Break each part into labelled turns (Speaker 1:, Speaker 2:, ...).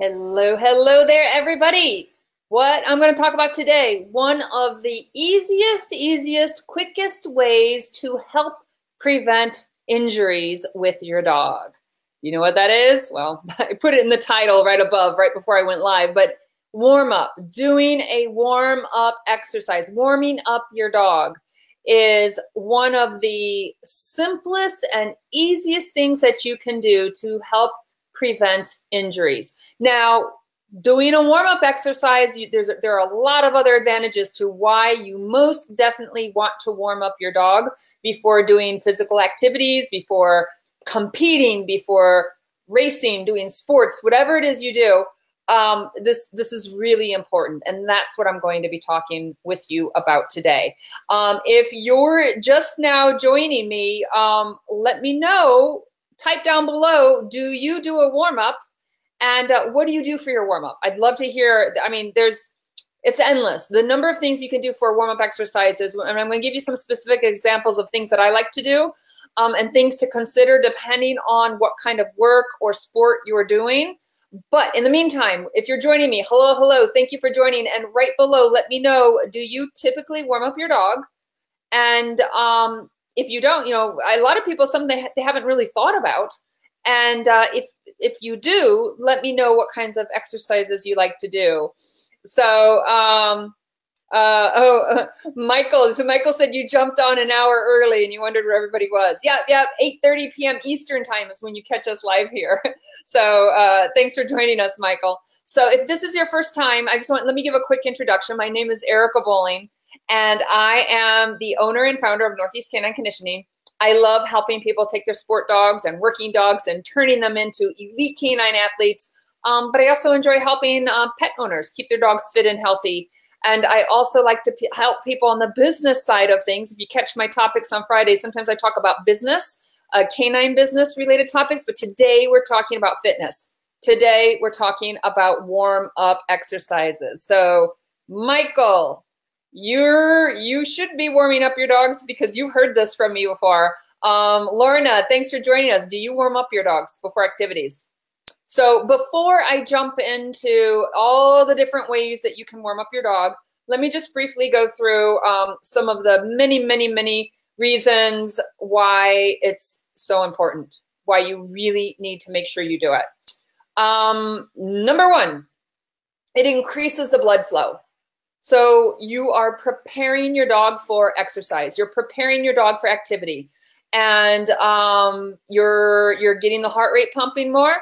Speaker 1: Hello, hello there, everybody. What I'm going to talk about today, one of the easiest, easiest, quickest ways to help prevent injuries with your dog. You know what that is? Well, I put it in the title right above, right before I went live, but warm up, doing a warm up exercise, warming up your dog is one of the simplest and easiest things that you can do to help prevent injuries. Now, doing a warm-up exercise, you, there's there are a lot of other advantages to why you most definitely want to warm up your dog before doing physical activities, before competing, before racing, doing sports, whatever it is you do. Um, this this is really important, and that's what I'm going to be talking with you about today. Um, if you're just now joining me, um, let me know type down below, do you do a warm up? And uh, what do you do for your warm up? I'd love to hear. I mean, there's, it's endless. The number of things you can do for warm up exercises. And I'm going to give you some specific examples of things that I like to do um, and things to consider depending on what kind of work or sport you're doing. But in the meantime, if you're joining me, hello, hello, thank you for joining. And right below, let me know, do you typically warm up your dog? And um, if you don't, you know, a lot of people something they, they haven't really thought about. And uh, if if you do, let me know what kinds of exercises you like to do. So, um, uh, oh, uh, Michael. So Michael said you jumped on an hour early and you wondered where everybody was. Yeah, yeah. 8:30 p.m. Eastern time is when you catch us live here. So uh, thanks for joining us, Michael. So if this is your first time, I just want let me give a quick introduction. My name is Erica Bowling and I am the owner and founder of Northeast Canine Conditioning. I love helping people take their sport dogs and working dogs and turning them into elite canine athletes. Um, but I also enjoy helping uh, pet owners keep their dogs fit and healthy. And I also like to p- help people on the business side of things. If you catch my topics on Friday, sometimes I talk about business, uh, canine business related topics, but today we're talking about fitness. Today we're talking about warm up exercises. So, Michael, you're you should be warming up your dogs because you've heard this from me before. Um, Lorna, thanks for joining us. Do you warm up your dogs before activities? So before I jump into all the different ways that you can warm up your dog, let me just briefly go through um, some of the many, many, many reasons why it's so important, why you really need to make sure you do it. Um, number one, it increases the blood flow. So you are preparing your dog for exercise. You're preparing your dog for activity, and um, you're you're getting the heart rate pumping more,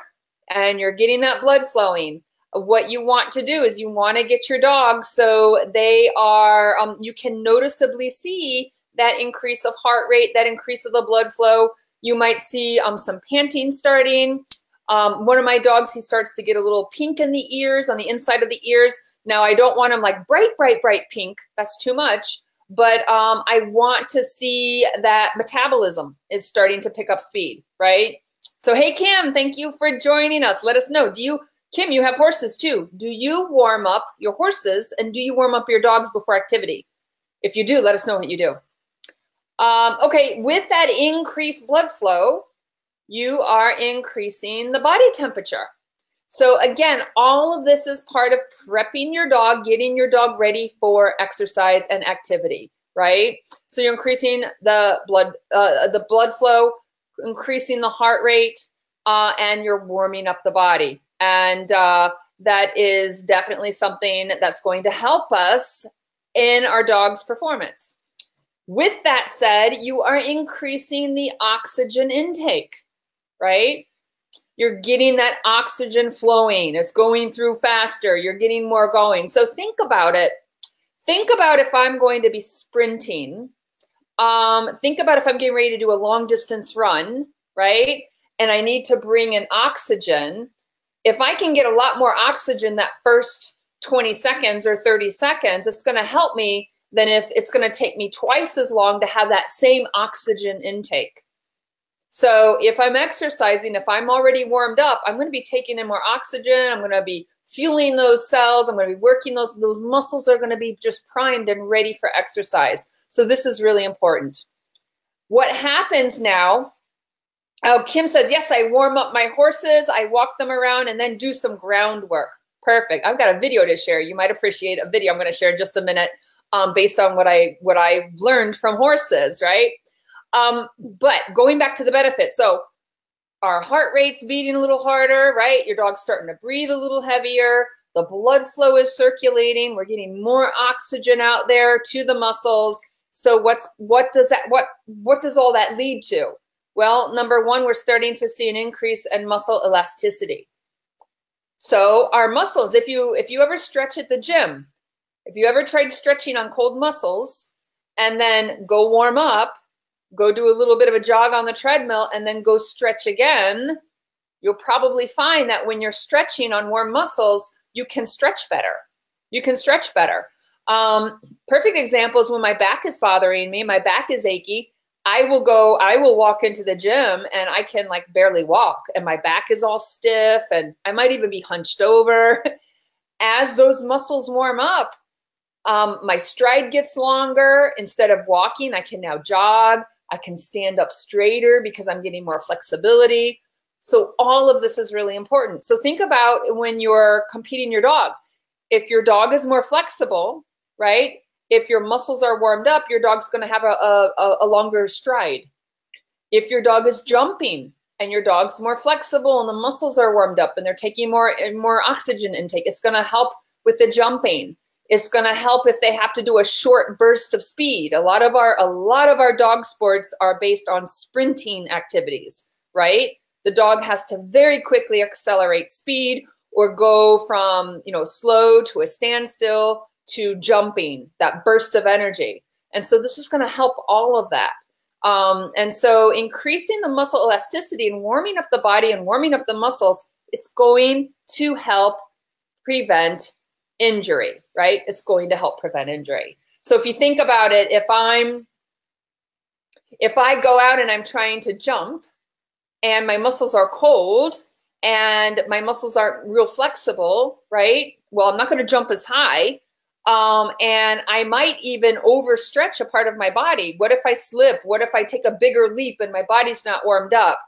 Speaker 1: and you're getting that blood flowing. What you want to do is you want to get your dog so they are. Um, you can noticeably see that increase of heart rate, that increase of the blood flow. You might see um, some panting starting. Um, one of my dogs, he starts to get a little pink in the ears, on the inside of the ears now, I don't want him like bright, bright, bright pink. That's too much. But um, I want to see that metabolism is starting to pick up speed, right? So, hey, Kim, thank you for joining us. Let us know. Do you, Kim, you have horses too. Do you warm up your horses and do you warm up your dogs before activity? If you do, let us know what you do. Um, okay, with that increased blood flow, you are increasing the body temperature. So again, all of this is part of prepping your dog, getting your dog ready for exercise and activity, right? So you're increasing the blood, uh, the blood flow, increasing the heart rate, uh, and you're warming up the body. And uh, that is definitely something that's going to help us in our dog's performance. With that said, you are increasing the oxygen intake, right? you're getting that oxygen flowing. It's going through faster. You're getting more going. So think about it. Think about if I'm going to be sprinting. Um, think about if I'm getting ready to do a long distance run, right? And I need to bring in oxygen. If I can get a lot more oxygen that first 20 seconds or 30 seconds, it's going to help me than if it's going to take me twice as long to have that same oxygen intake. So if I'm exercising, if I'm already warmed up, I'm going to be taking in more oxygen. I'm going to be fueling those cells. I'm going to be working those, those muscles are going to be just primed and ready for exercise. So this is really important. What happens now Oh, Kim says, yes, I warm up my horses, I walk them around, and then do some groundwork. Perfect. I've got a video to share. You might appreciate a video I'm going to share in just a minute um, based on what I what I've learned from horses, right? Um, but going back to the benefits, so our heart rate's beating a little harder, right? Your dog's starting to breathe a little heavier. The blood flow is circulating. We're getting more oxygen out there to the muscles. So what's what does that what what does all that lead to? Well, number one, we're starting to see an increase in muscle elasticity. So our muscles, if you if you ever stretch at the gym, if you ever tried stretching on cold muscles and then go warm up, go do a little bit of a jog on the treadmill and then go stretch again, you'll probably find that when you're stretching on warm muscles, you can stretch better. You can stretch better. Um, perfect example is when my back is bothering me, my back is achy. I will go, I will walk into the gym and I can like barely walk and my back is all stiff and I might even be hunched over. As those muscles warm up, um, my stride gets longer. Instead of walking, I can now jog. I can stand up straighter because I'm getting more flexibility. So all of this is really important. So think about when you're competing your dog. If your dog is more flexible, right? If your muscles are warmed up, your dog's going to have a, a, a longer stride. If your dog is jumping and your dog's more flexible and the muscles are warmed up and they're taking more more oxygen intake, it's going to help with the jumping. It's going to help if they have to do a short burst of speed. A lot of our a lot of our dog sports are based on sprinting activities, right? the dog has to very quickly accelerate speed or go from you know slow to a standstill to jumping that burst of energy and so this is going to help all of that um, and so increasing the muscle elasticity and warming up the body and warming up the muscles it's going to help prevent injury right it's going to help prevent injury so if you think about it if i'm if i go out and i'm trying to jump and my muscles are cold and my muscles aren't real flexible, right? Well, I'm not going to jump as high. Um, and I might even overstretch a part of my body. What if I slip? What if I take a bigger leap and my body's not warmed up?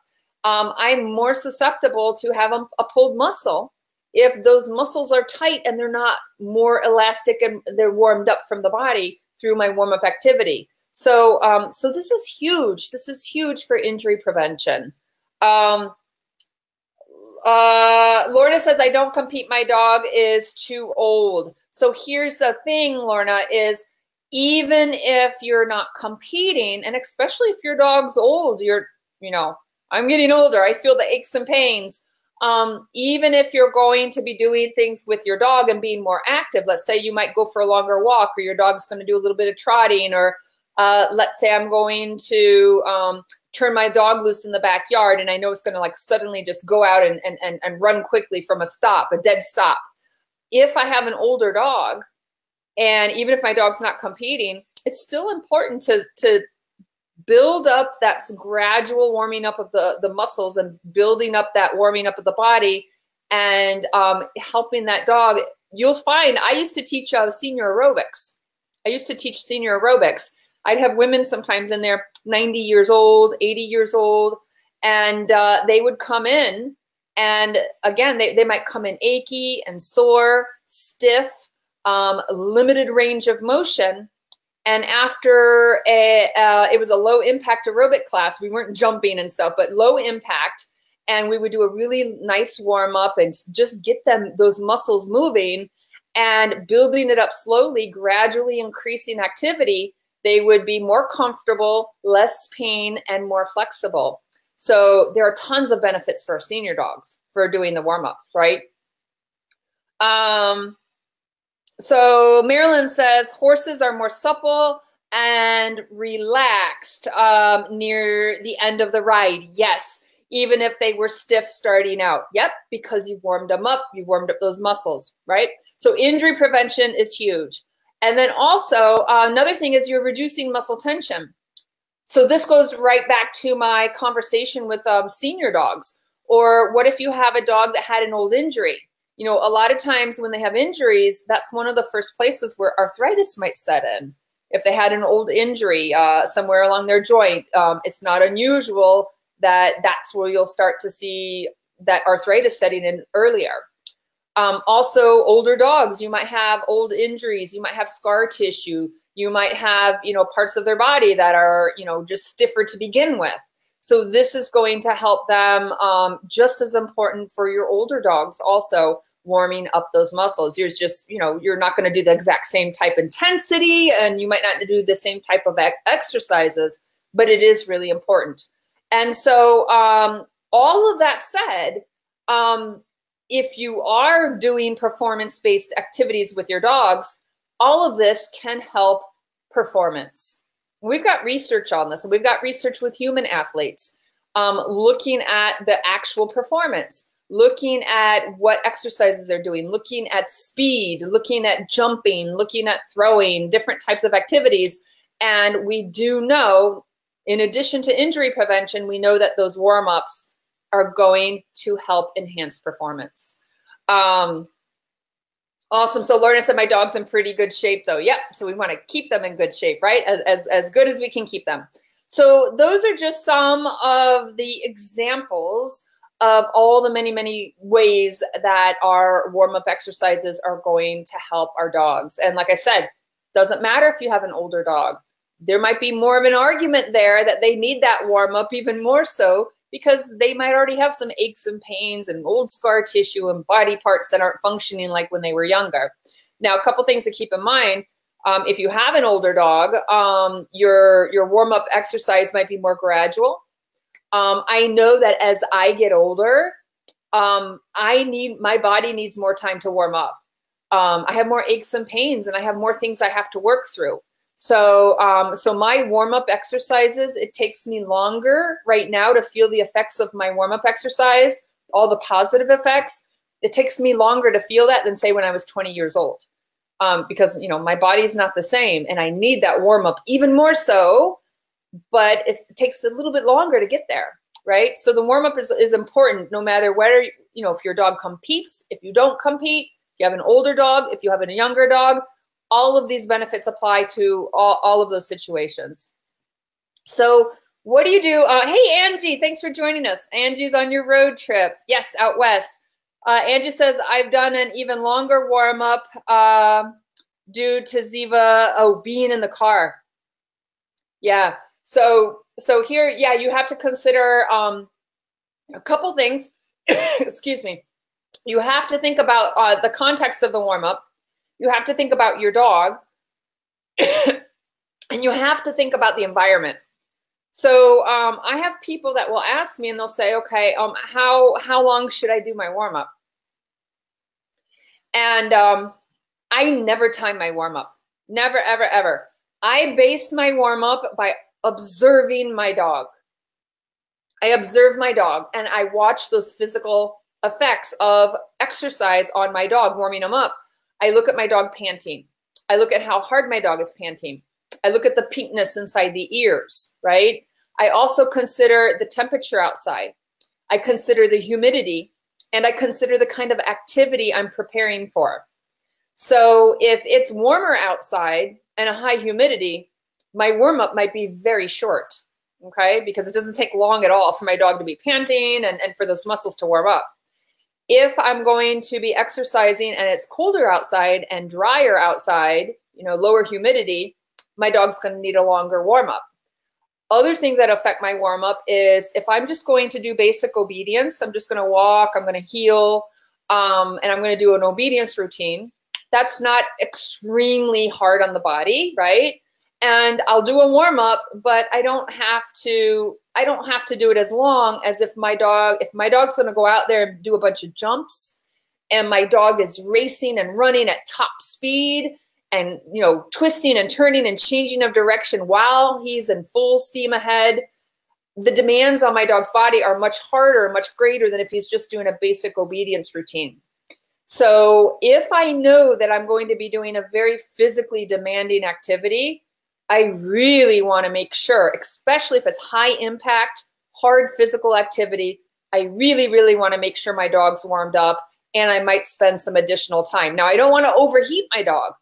Speaker 1: Um, I'm more susceptible to have a, a pulled muscle if those muscles are tight and they're not more elastic and they're warmed up from the body through my warm up activity. So, um, so this is huge. This is huge for injury prevention. Um, uh, Lorna says, I don't compete. My dog is too old. So here's the thing, Lorna, is even if you're not competing, and especially if your dog's old, you're, you know, I'm getting older. I feel the aches and pains. Um, even if you're going to be doing things with your dog and being more active, let's say you might go for a longer walk or your dog's going to do a little bit of trotting or uh, let's say I'm going to um, turn my dog loose in the backyard and I know it's going to like suddenly just go out and, and, and, and run quickly from a stop, a dead stop. If I have an older dog, and even if my dog's not competing, it's still important to, to build up that gradual warming up of the, the muscles and building up that warming up of the body and um, helping that dog. You'll find I used to teach uh, senior aerobics. I used to teach senior aerobics I'd have women sometimes in there 90 years old, 80 years old, and uh, they would come in and again, they, they might come in achy and sore, stiff, um, limited range of motion. And after a, uh, it was a low impact aerobic class, we weren't jumping and stuff, but low impact. And we would do a really nice warm up and just get them those muscles moving and building it up slowly, gradually increasing activity they would be more comfortable, less pain, and more flexible. So there are tons of benefits for senior dogs for doing the warm up, right? Um, so Marilyn says horses are more supple and relaxed um, near the end of the ride. Yes, even if they were stiff starting out. Yep, because you warmed them up, you warmed up those muscles, right? So injury prevention is huge. And then also uh, another thing is you're reducing muscle tension. So this goes right back to my conversation with um, senior dogs. Or what if you have a dog that had an old injury? You know, a lot of times when they have injuries, that's one of the first places where arthritis might set in. If they had an old injury uh, somewhere along their joint, um, it's not unusual that that's where you'll start to see that arthritis setting in earlier. Um, also, older dogs, you might have old injuries, you might have scar tissue, you might have, you know, parts of their body that are, you know, just stiffer to begin with. So this is going to help them um, just as important for your older dogs also warming up those muscles. You're just, you know, you're not going to do the exact same type intensity and you might not do the same type of exercises, but it is really important. And so um, all of that said, um, if you are doing performance-based activities with your dogs, all of this can help performance. We've got research on this, and we've got research with human athletes um, looking at the actual performance, looking at what exercises they're doing, looking at speed, looking at jumping, looking at throwing, different types of activities. And we do know, in addition to injury prevention, we know that those warm ups are going to help enhance performance. Um, awesome. So Lorna said my dog's in pretty good shape though. Yep. So we want to keep them in good shape, right? As, as, as good as we can keep them. So those are just some of the examples of all the many, many ways that our warm-up exercises are going to help our dogs. And like I said, doesn't matter if you have an older dog. There might be more of an argument there that they need that warm-up even more so because they might already have some aches and pains and old scar tissue and body parts that aren't functioning like when they were younger. Now, a couple things to keep in mind. Um, if you have an older dog, um, your, your warm-up exercise might be more gradual. Um, I know that as I get older, um, I need, my body needs more time to warm up. Um, I have more aches and pains and I have more things I have to work through. So, um, so my warm up exercises, it takes me longer right now to feel the effects of my warm up exercise, all the positive effects. It takes me longer to feel that than say when I was 20 years old, um, because you know my body's not the same, and I need that warm up even more so. But it takes a little bit longer to get there, right? So the warm up is is important, no matter whether you know if your dog competes, if you don't compete, if you have an older dog, if you have a younger dog all of these benefits apply to all, all of those situations. So what do you do? Uh, hey, Angie, thanks for joining us. Angie's on your road trip. Yes, out west. Uh, Angie says, I've done an even longer warm up uh, due to Ziva, oh, being in the car. Yeah. So, so here, yeah, you have to consider um, a couple things. Excuse me. You have to think about uh, the context of the warm up you have to think about your dog and you have to think about the environment. So um, I have people that will ask me and they'll say, okay, um, how, how long should I do my warm up? And um, I never time my warm up. Never, ever, ever. I base my warm up by observing my dog. I observe my dog and I watch those physical effects of exercise on my dog, warming them up. I look at my dog panting. I look at how hard my dog is panting. I look at the pinkness inside the ears, right? I also consider the temperature outside. I consider the humidity and I consider the kind of activity I'm preparing for. So if it's warmer outside and a high humidity, my warm up might be very short, okay? Because it doesn't take long at all for my dog to be panting and, and for those muscles to warm up if I'm going to be exercising and it's colder outside and drier outside, you know, lower humidity, my dog's going to need a longer warm up. Other things that affect my warm up is if I'm just going to do basic obedience, I'm just going to walk, I'm going to heel, um, and I'm going to do an obedience routine. That's not extremely hard on the body, right? And I'll do a warm up, but I don't have to I don't have to do it as long as if my dog if my dog's going to go out there and do a bunch of jumps and my dog is racing and running at top speed and you know twisting and turning and changing of direction while he's in full steam ahead the demands on my dog's body are much harder much greater than if he's just doing a basic obedience routine. So if i know that i'm going to be doing a very physically demanding activity I really want to make sure, especially if it's high impact, hard physical activity, I really, really want to make sure my dog's warmed up and I might spend some additional time. Now, I don't want to overheat my dog.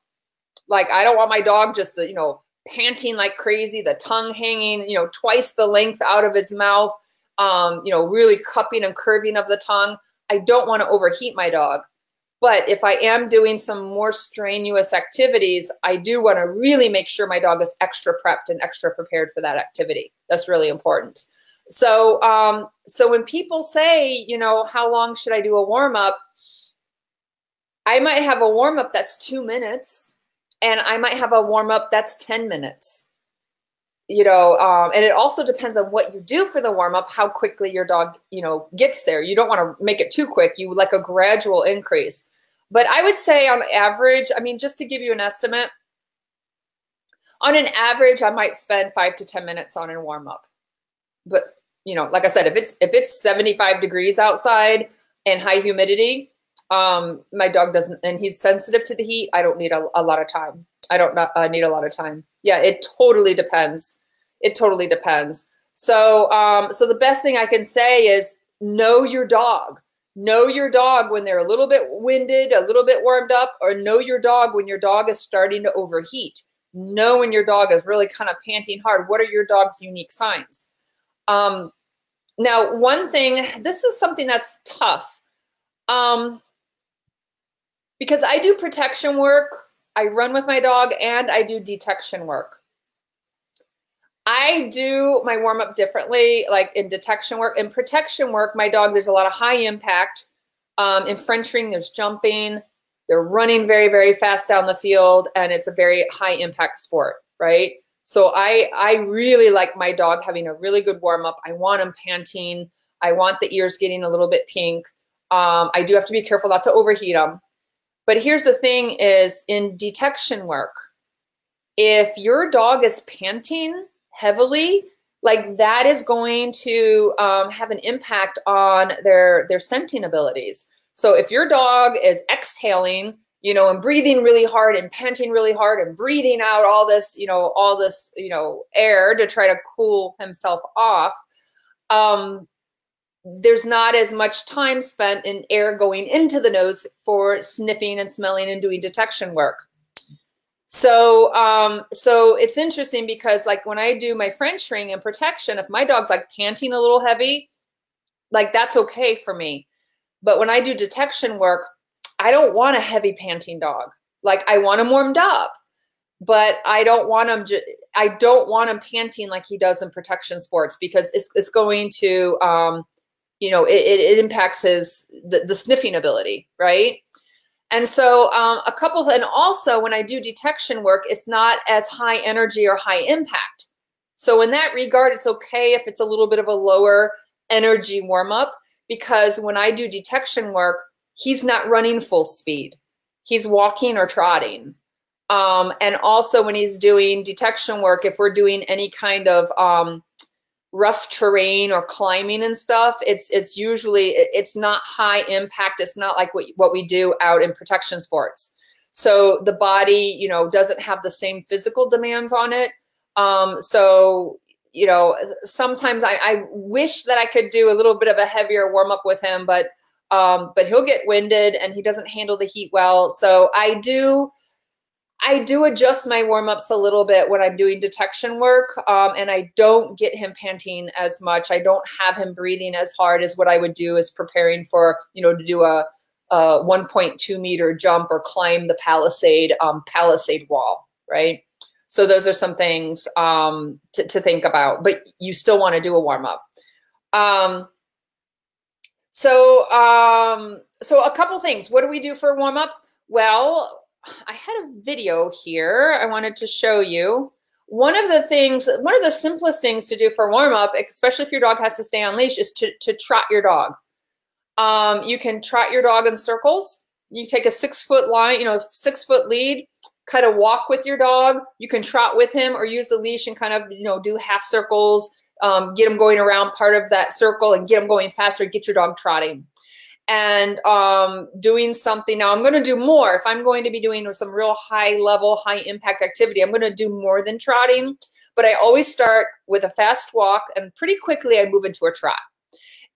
Speaker 1: Like, I don't want my dog just, you know, panting like crazy, the tongue hanging, you know, twice the length out of his mouth. um, you know, really cupping and curving of the tongue. I don't want to overheat my dog. But if I am doing some more strenuous activities, I do want to really make sure my dog is extra prepped and extra prepared for that activity. That's really important. So, um, so when people say, you know, how long should I do a warm up? I might have a warm up that's two minutes, and I might have a warm up that's 10 minutes. You know, um, and it also depends on what you do for the warm up, how quickly your dog, you know, gets there. You don't want to make it too quick. You like a gradual increase. But I would say on average, I mean, just to give you an estimate, on an average, I might spend five to 10 minutes on a warm up. But, you know, like I said, if it's, if it's 75 degrees outside and high humidity, um, my dog doesn't, and he's sensitive to the heat. I don't need a, a lot of time. I don't uh, need a lot of time. Yeah, it totally depends. It totally depends. So, um, so the best thing I can say is know your dog. Know your dog when they're a little bit winded, a little bit warmed up, or know your dog when your dog is starting to overheat. Know when your dog is really kind of panting hard. What are your dog's unique signs? Um, now, one thing, this is something that's tough. Um, because I do protection work, I run with my dog, and I do detection work. I do my warm up differently, like in detection work. In protection work, my dog, there's a lot of high impact. Um, in French ring, there's jumping. They're running very, very fast down the field, and it's a very high impact sport, right? So I, I really like my dog having a really good warm up. I want him panting. I want the ears getting a little bit pink. Um, I do have to be careful not to overheat them. But here's the thing is in detection work, if your dog is panting heavily, like that is going to um, have an impact on their, their scenting abilities. So if your dog is exhaling, you know, and breathing really hard and panting really hard and breathing out all this, you know, all this, you know, air to try to cool himself off, um, there's not as much time spent in air going into the nose for sniffing and smelling and doing detection work. So, um, so it's interesting because like when I do my French ring and protection, if my dog's like panting a little heavy, like that's okay for me. But when I do detection work, I don't want a heavy panting dog. Like I want him warmed up, but I don't want him. I don't want him panting like he does in protection sports because it's it's going to um, you know, it, it, impacts his the, the, sniffing ability, right? And so um, a couple, and also when I do detection work, it's not as high energy or high impact. So in that regard, it's okay if it's a little bit of a lower energy warm up because when I do detection work, he's not running full speed. He's walking or trotting. Um, and also when he's doing detection work, if we're doing any kind of um, rough terrain or climbing and stuff, it's it's usually it's not high impact. It's not like what what we do out in protection sports. So the body, you know, doesn't have the same physical demands on it. Um, so you know, sometimes I, I wish that I could do a little bit of a heavier warm up with him, but um, but he'll get winded and he doesn't handle the heat well. So I do I do adjust my warm ups a little bit when I'm doing detection work, um, and I don't get him panting as much. I don't have him breathing as hard as what I would do is preparing for, you know, to do a, a 1.2 meter jump or climb the palisade um, palisade wall, right? So those are some things um, to, to, think about, but you still want to do a warm up. Um, so, um, so a couple things. What do we do for warm up? Well, I had a video here I wanted to show you. One of the things, one of the simplest things to do for warm up, especially if your dog has to stay on leash, is to, to trot your dog. Um, you can trot your dog in circles. You take a six foot line, you know, six foot lead, kind of walk with your dog. You can trot with him or use the leash and kind of, you know, do half circles, um, get him going around part of that circle and get him going faster, get your dog trotting and um, doing something. Now, I'm going to do more. If I'm going to be doing some real high level, high impact activity, I'm going to do more than trotting. But I always start with a fast walk, and pretty quickly I move into a trot.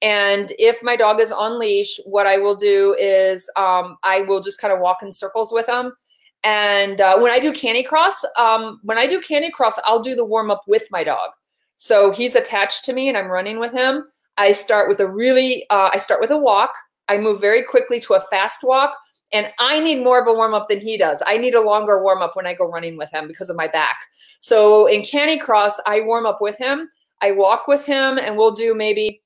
Speaker 1: And if my dog is on leash, what I will do is um, I will just kind of walk in circles with him. And uh, when I do canicross, um, when I do canicross, I'll do the warm up with my dog. So he's attached to me and I'm running with him. I start with a really, uh, I start with a walk. I move very quickly to a fast walk. And I need more of a warm up than he does. I need a longer warm up when I go running with him because of my back. So in Canicross, I warm up with him. I walk with him and we'll do maybe,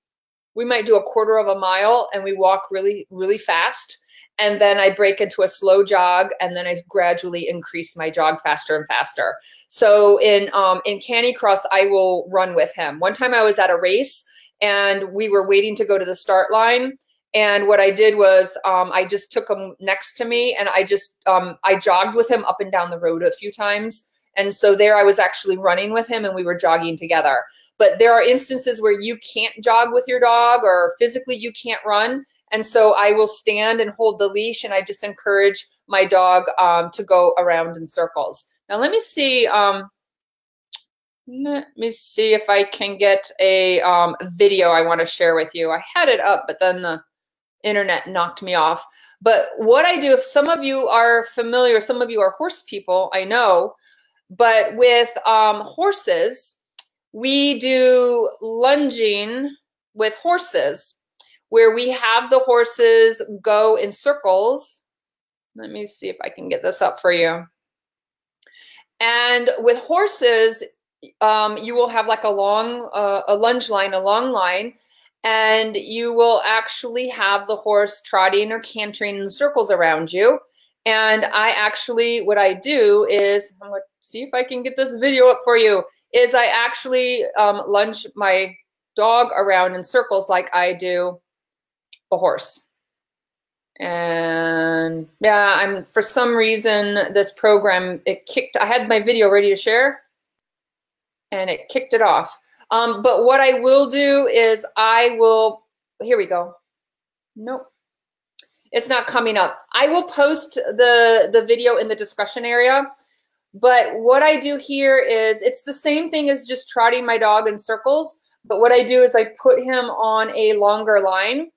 Speaker 1: we might do a quarter of a mile and we walk really, really fast and then I break into a slow jog, and then I gradually increase my jog faster and faster. So in um, in Canicross, I will run with him. One time I was at a race, and we were waiting to go to the start line. And what I did was um, I just took him next to me, and I just um, I jogged with him up and down the road a few times. And so there I was actually running with him, and we were jogging together. But there are instances where you can't jog with your dog, or physically you can't run and so I will stand and hold the leash and I just encourage my dog um, to go around in circles. Now let me see, um, let me see if I can get a um, video I wanna share with you. I had it up, but then the internet knocked me off. But what I do, if some of you are familiar, some of you are horse people, I know, but with um, horses, we do lunging with horses where we have the horses go in circles. Let me see if I can get this up for you. And with horses, um, you will have like a long, uh, a lunge line, a long line, and you will actually have the horse trotting or cantering in circles around you. And I actually, what I do is, I'm gonna see if I can get this video up for you, is I actually um, lunge my dog around in circles like I do a horse. And yeah, I'm for some reason this program it kicked. I had my video ready to share, and it kicked it off. Um, but what I will do is I will. Here we go. Nope, it's not coming up. I will post the the video in the discussion area. But what I do here is it's the same thing as just trotting my dog in circles. But what I do is I put him on a longer line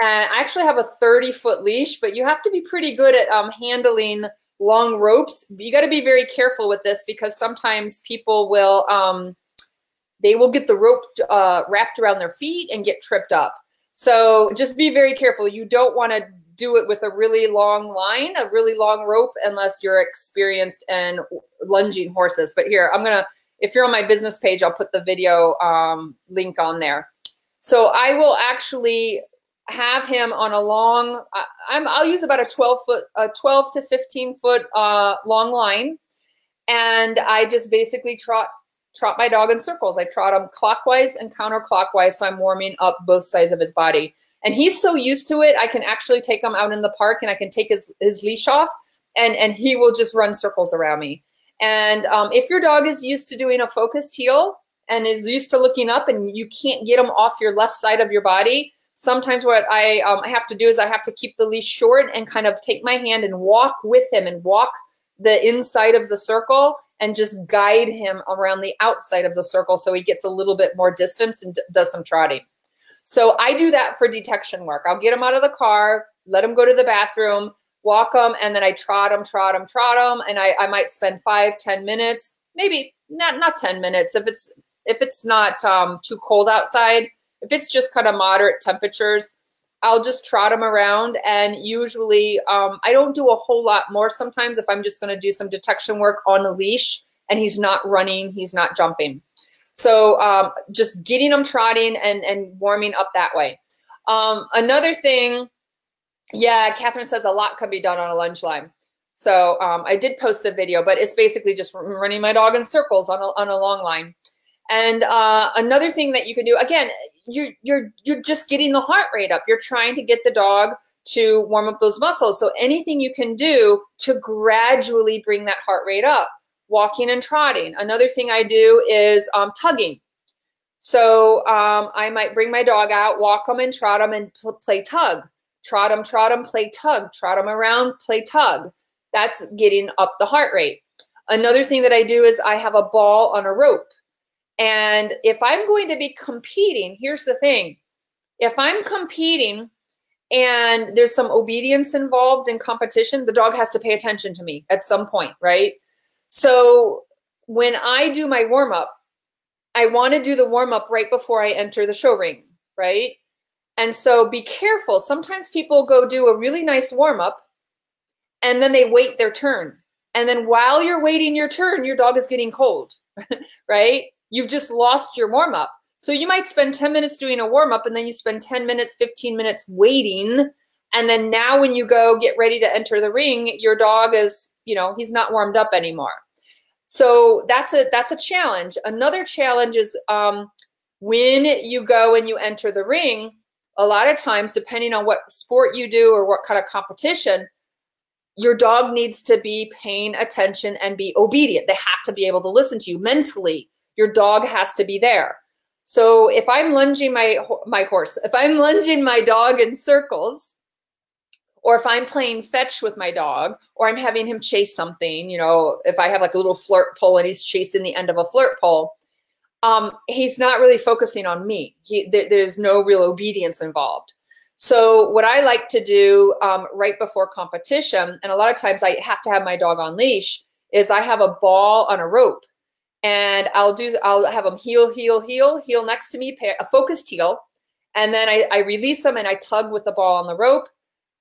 Speaker 1: and I actually have a 30 foot leash, but you have to be pretty good at um, handling long ropes. You got to be very careful with this because sometimes people will, um, they will get the rope uh, wrapped around their feet and get tripped up. So just be very careful. You don't want to do it with a really long line, a really long rope, unless you're experienced in lunging horses. But here, I'm going to, if you're on my business page, I'll put the video um, link on there. So I will actually have him on a long, I'm, I'll use about a 12 foot, a 12 to 15 foot uh, long line. And I just basically trot, trot my dog in circles. I trot him clockwise and counterclockwise. So I'm warming up both sides of his body. And he's so used to it, I can actually take him out in the park and I can take his, his leash off and, and he will just run circles around me. And um, if your dog is used to doing a focused heel and is used to looking up and you can't get him off your left side of your body, sometimes what I, um, I have to do is I have to keep the leash short and kind of take my hand and walk with him and walk the inside of the circle and just guide him around the outside of the circle so he gets a little bit more distance and does some trotting. So I do that for detection work. I'll get him out of the car, let him go to the bathroom, walk him, and then I trot him, trot him, trot him, and I, I might spend five, ten minutes, maybe not not ten minutes if it's if it's not um, too cold outside. If it's just kind of moderate temperatures, I'll just trot them around. And usually um, I don't do a whole lot more sometimes if I'm just going to do some detection work on a leash and he's not running, he's not jumping. So um, just getting them trotting and, and warming up that way. Um, another thing, yeah, Catherine says a lot could be done on a lunge line. So um, I did post the video, but it's basically just running my dog in circles on a, on a long line. And uh, another thing that you can do, again, you're you're you're just getting the heart rate up. You're trying to get the dog to warm up those muscles. So anything you can do to gradually bring that heart rate up, walking and trotting. Another thing I do is um, tugging. So um, I might bring my dog out, walk them and trot them and pl play tug. Trot them, trot them, play tug. Trot them around, play tug. That's getting up the heart rate. Another thing that I do is I have a ball on a rope. And if I'm going to be competing, here's the thing. If I'm competing and there's some obedience involved in competition, the dog has to pay attention to me at some point, right? So when I do my warm up, I want to do the warm up right before I enter the show ring. right? And so be careful. Sometimes people go do a really nice warm up and then they wait their turn. And then while you're waiting your turn, your dog is getting cold, right? You've just lost your warm up. So you might spend 10 minutes doing a warm up and then you spend 10 minutes, 15 minutes waiting. And then now when you go get ready to enter the ring, your dog is, you know, he's not warmed up anymore. So that's a that's a challenge. Another challenge is um, when you go and you enter the ring, a lot of times, depending on what sport you do or what kind of competition, your dog needs to be paying attention and be obedient. They have to be able to listen to you mentally. Your dog has to be there. So if I'm lunging my my horse, if I'm lunging my dog in circles, or if I'm playing fetch with my dog, or I'm having him chase something, you know, if I have like a little flirt pole and he's chasing the end of a flirt pole, um, he's not really focusing on me. He, there, there's no real obedience involved. So what I like to do um, right before competition, and a lot of times I have to have my dog on leash, is I have a ball on a rope, and I'll do I'll have them heel, heel, heel, heel next to me, a focused heel, and then I, I release him and I tug with the ball on the rope,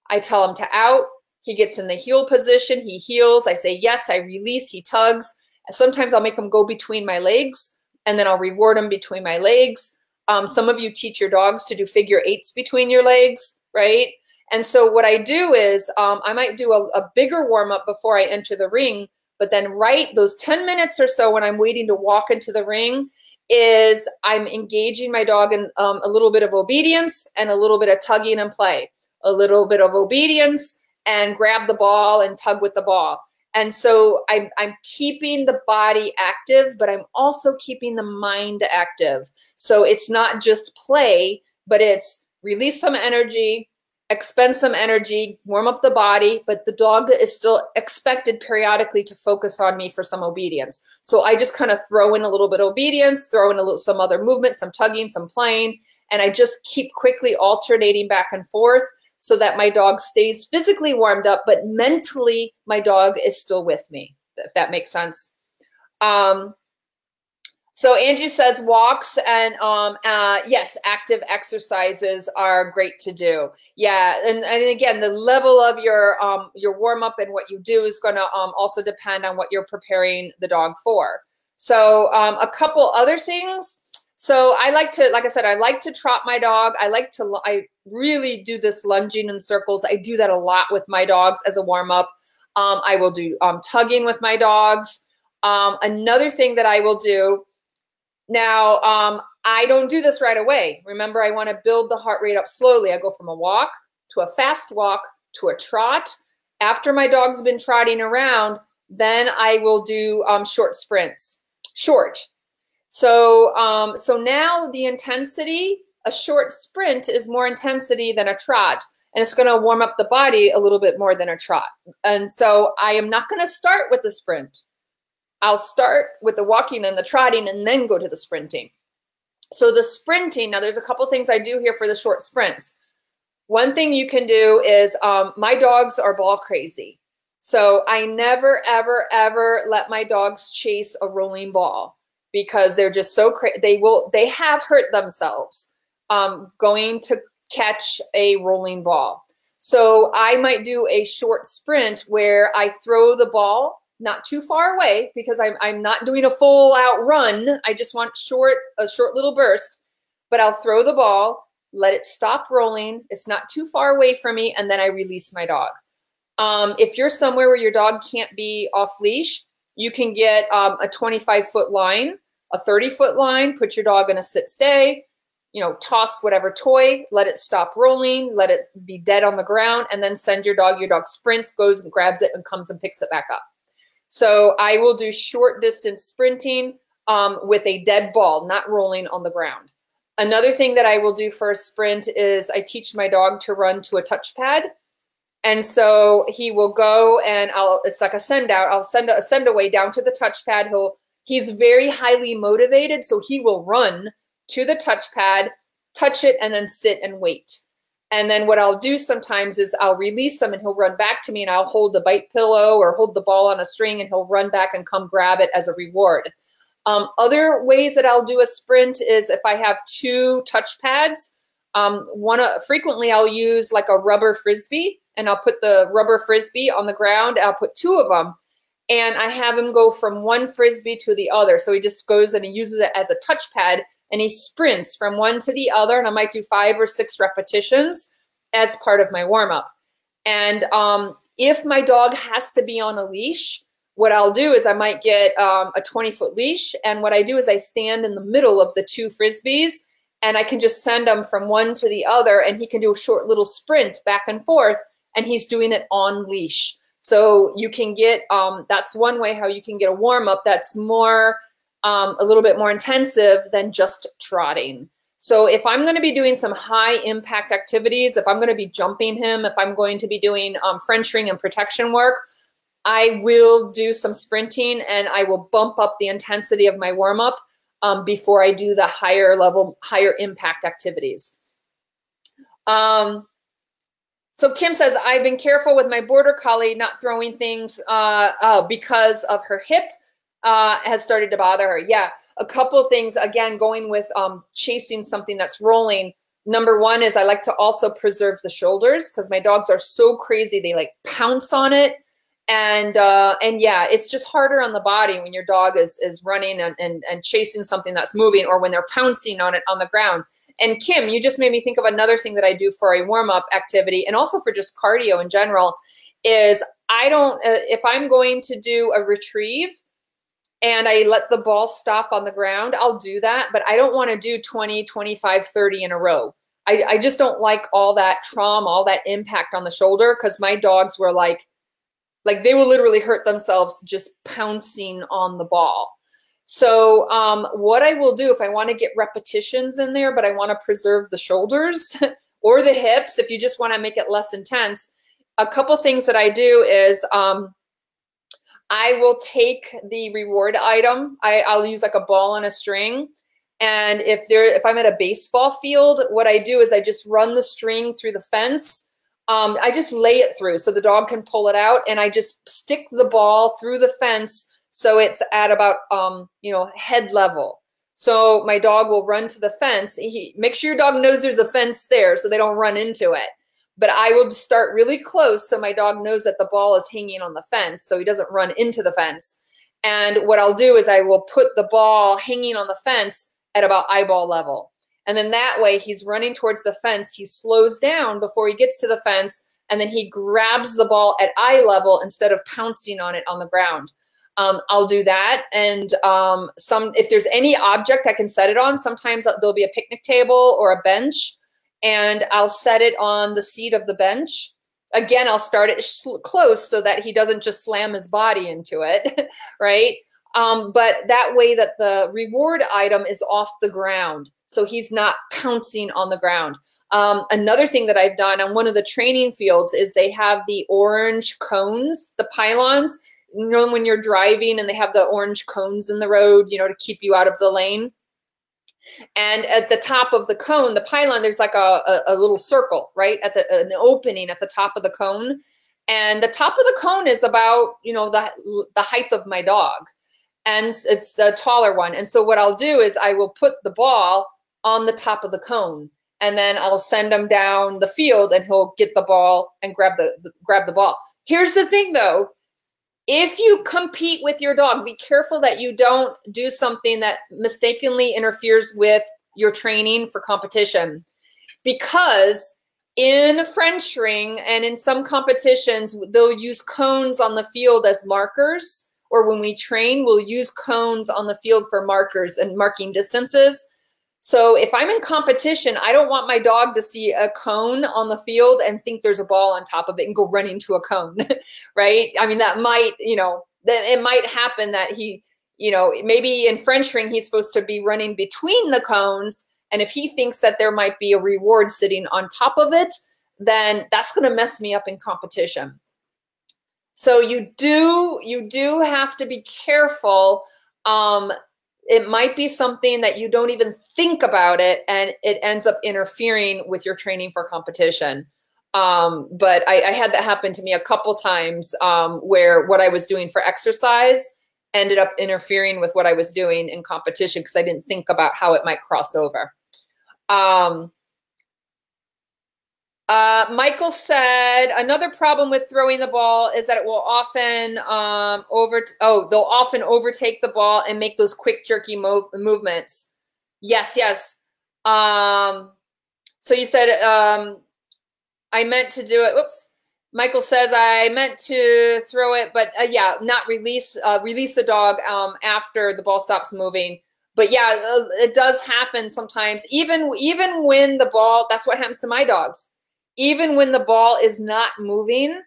Speaker 1: I tell him to out. He gets in the heel position. He heels. I say yes. I release. He tugs. Sometimes I'll make him go between my legs and then I'll reward him between my legs. Um, some of you teach your dogs to do figure eights between your legs, right? And so what I do is um, I might do a, a bigger warm up before I enter the ring, but then right those 10 minutes or so when I'm waiting to walk into the ring is I'm engaging my dog in um, a little bit of obedience and a little bit of tugging and play a little bit of obedience and grab the ball and tug with the ball. And so I'm, I'm keeping the body active, but I'm also keeping the mind active. So it's not just play, but it's release some energy, expend some energy, warm up the body, but the dog is still expected periodically to focus on me for some obedience. So I just kind of throw in a little bit of obedience, throw in a little some other movement, some tugging, some playing, and I just keep quickly alternating back and forth so that my dog stays physically warmed up, but mentally my dog is still with me, if that makes sense. Um, so Angie says walks and um, uh, yes, active exercises are great to do. Yeah, and, and again, the level of your um, your warm up and what you do is going to um, also depend on what you're preparing the dog for. So um, a couple other things. So I like to, like I said, I like to trot my dog. I like to, I really do this lunging in circles. I do that a lot with my dogs as a warm up. Um, I will do um, tugging with my dogs. Another thing that I will do now, um, I don't do this right away. Remember, I want to build the heart rate up slowly. I go from a walk to a fast walk to a trot. After my dog's been trotting around, then I will do um, short sprints. Short, so, um, so now the intensity, a short sprint is more intensity than a trot, and it's going to warm up the body a little bit more than a trot. And so I am not going to start with the sprint. I'll start with the walking and the trotting and then go to the sprinting. So the sprinting, now there's a couple things I do here for the short sprints. One thing you can do is um, my dogs are ball crazy. So I never, ever, ever let my dogs chase a rolling ball because they're just so crazy. They will, they have hurt themselves um, going to catch a rolling ball. So I might do a short sprint where I throw the ball not too far away because I'm, I'm not doing a full out run. I just want short, a short little burst, but I'll throw the ball, let it stop rolling. It's not too far away from me. And then I release my dog. Um, if you're somewhere where your dog can't be off leash, you can get um, a 25 foot line a 30 foot line, put your dog in a sit stay, you know, toss whatever toy, let it stop rolling, let it be dead on the ground, and then send your dog. Your dog sprints, goes and grabs it, and comes and picks it back up. So I will do short distance sprinting um, with a dead ball, not rolling on the ground. Another thing that I will do for a sprint is I teach my dog to run to a touchpad. And so he will go and I'll, it's like a send out. I'll send a send away down to the touchpad. He'll He's very highly motivated, so he will run to the touchpad, touch it, and then sit and wait. And then what I'll do sometimes is I'll release him and he'll run back to me and I'll hold the bite pillow or hold the ball on a string and he'll run back and come grab it as a reward. Um, other ways that I'll do a sprint is if I have two touch pads, Um, one uh, frequently I'll use like a rubber frisbee and I'll put the rubber frisbee on the ground. I'll put two of them and I have him go from one frisbee to the other. So he just goes and he uses it as a touchpad and he sprints from one to the other. And I might do five or six repetitions as part of my warm up. And um, if my dog has to be on a leash, what I'll do is I might get um, a 20 foot leash. And what I do is I stand in the middle of the two frisbees and I can just send him from one to the other and he can do a short little sprint back and forth and he's doing it on leash. So you can get, um, that's one way how you can get a warm up that's more, um, a little bit more intensive than just trotting. So if I'm going to be doing some high impact activities, if I'm going to be jumping him, if I'm going to be doing um, French ring and protection work, I will do some sprinting and I will bump up the intensity of my warm up um, before I do the higher level, higher impact activities. Um, so Kim says, I've been careful with my border collie not throwing things uh, uh, because of her hip uh, has started to bother her. Yeah, a couple things, again, going with um, chasing something that's rolling. Number one is I like to also preserve the shoulders because my dogs are so crazy. They like pounce on it. And uh, and yeah, it's just harder on the body when your dog is is running and, and, and chasing something that's moving or when they're pouncing on it on the ground. And Kim, you just made me think of another thing that I do for a warm up activity and also for just cardio in general is I don't, uh, if I'm going to do a retrieve and I let the ball stop on the ground, I'll do that. But I don't want to do 20, 25, 30 in a row. I, I just don't like all that trauma, all that impact on the shoulder because my dogs were like, like they will literally hurt themselves just pouncing on the ball. So um, what I will do if I want to get repetitions in there, but I want to preserve the shoulders or the hips, if you just want to make it less intense, a couple things that I do is um, I will take the reward item. I, I'll use like a ball and a string. And if there, if I'm at a baseball field, what I do is I just run the string through the fence. Um, I just lay it through so the dog can pull it out, and I just stick the ball through the fence so it's at about, um, you know, head level. So my dog will run to the fence. He, make sure your dog knows there's a fence there so they don't run into it. But I will start really close so my dog knows that the ball is hanging on the fence so he doesn't run into the fence. And what I'll do is I will put the ball hanging on the fence at about eyeball level. And then that way he's running towards the fence. He slows down before he gets to the fence and then he grabs the ball at eye level instead of pouncing on it on the ground um, I'll do that. And um, some, if there's any object I can set it on, sometimes there'll be a picnic table or a bench, and I'll set it on the seat of the bench. Again, I'll start it close so that he doesn't just slam his body into it, right? Um, but that way that the reward item is off the ground. So he's not pouncing on the ground. Um, another thing that I've done on one of the training fields is they have the orange cones, the pylons. You know when you're driving and they have the orange cones in the road you know to keep you out of the lane? And at the top of the cone the pylon there's like a, a, a little circle right? At the an opening at the top of the cone. And the top of the cone is about you know the the height of my dog and it's the taller one and so what i'll do is i will put the ball on the top of the cone and then i'll send him down the field and he'll get the ball and grab the, the grab the ball here's the thing though if you compete with your dog, be careful that you don't do something that mistakenly interferes with your training for competition. Because in French ring and in some competitions, they'll use cones on the field as markers. Or when we train, we'll use cones on the field for markers and marking distances. So if I'm in competition, I don't want my dog to see a cone on the field and think there's a ball on top of it and go running to a cone, right? I mean, that might, you know, that it might happen that he, you know, maybe in French ring, he's supposed to be running between the cones. And if he thinks that there might be a reward sitting on top of it, then that's going to mess me up in competition. So you do, you do have to be careful um, it might be something that you don't even think about it and it ends up interfering with your training for competition. Um, but I, I, had that happen to me a couple times um, where what I was doing for exercise ended up interfering with what I was doing in competition because I didn't think about how it might cross over. Um, Uh, Michael said another problem with throwing the ball is that it will often um, over oh they'll often overtake the ball and make those quick jerky move movements. Yes, yes. Um, so you said um, I meant to do it. Whoops. Michael says I meant to throw it, but uh, yeah, not release uh, release the dog um, after the ball stops moving. But yeah, uh, it does happen sometimes. Even even when the ball, that's what happens to my dogs even when the ball is not moving,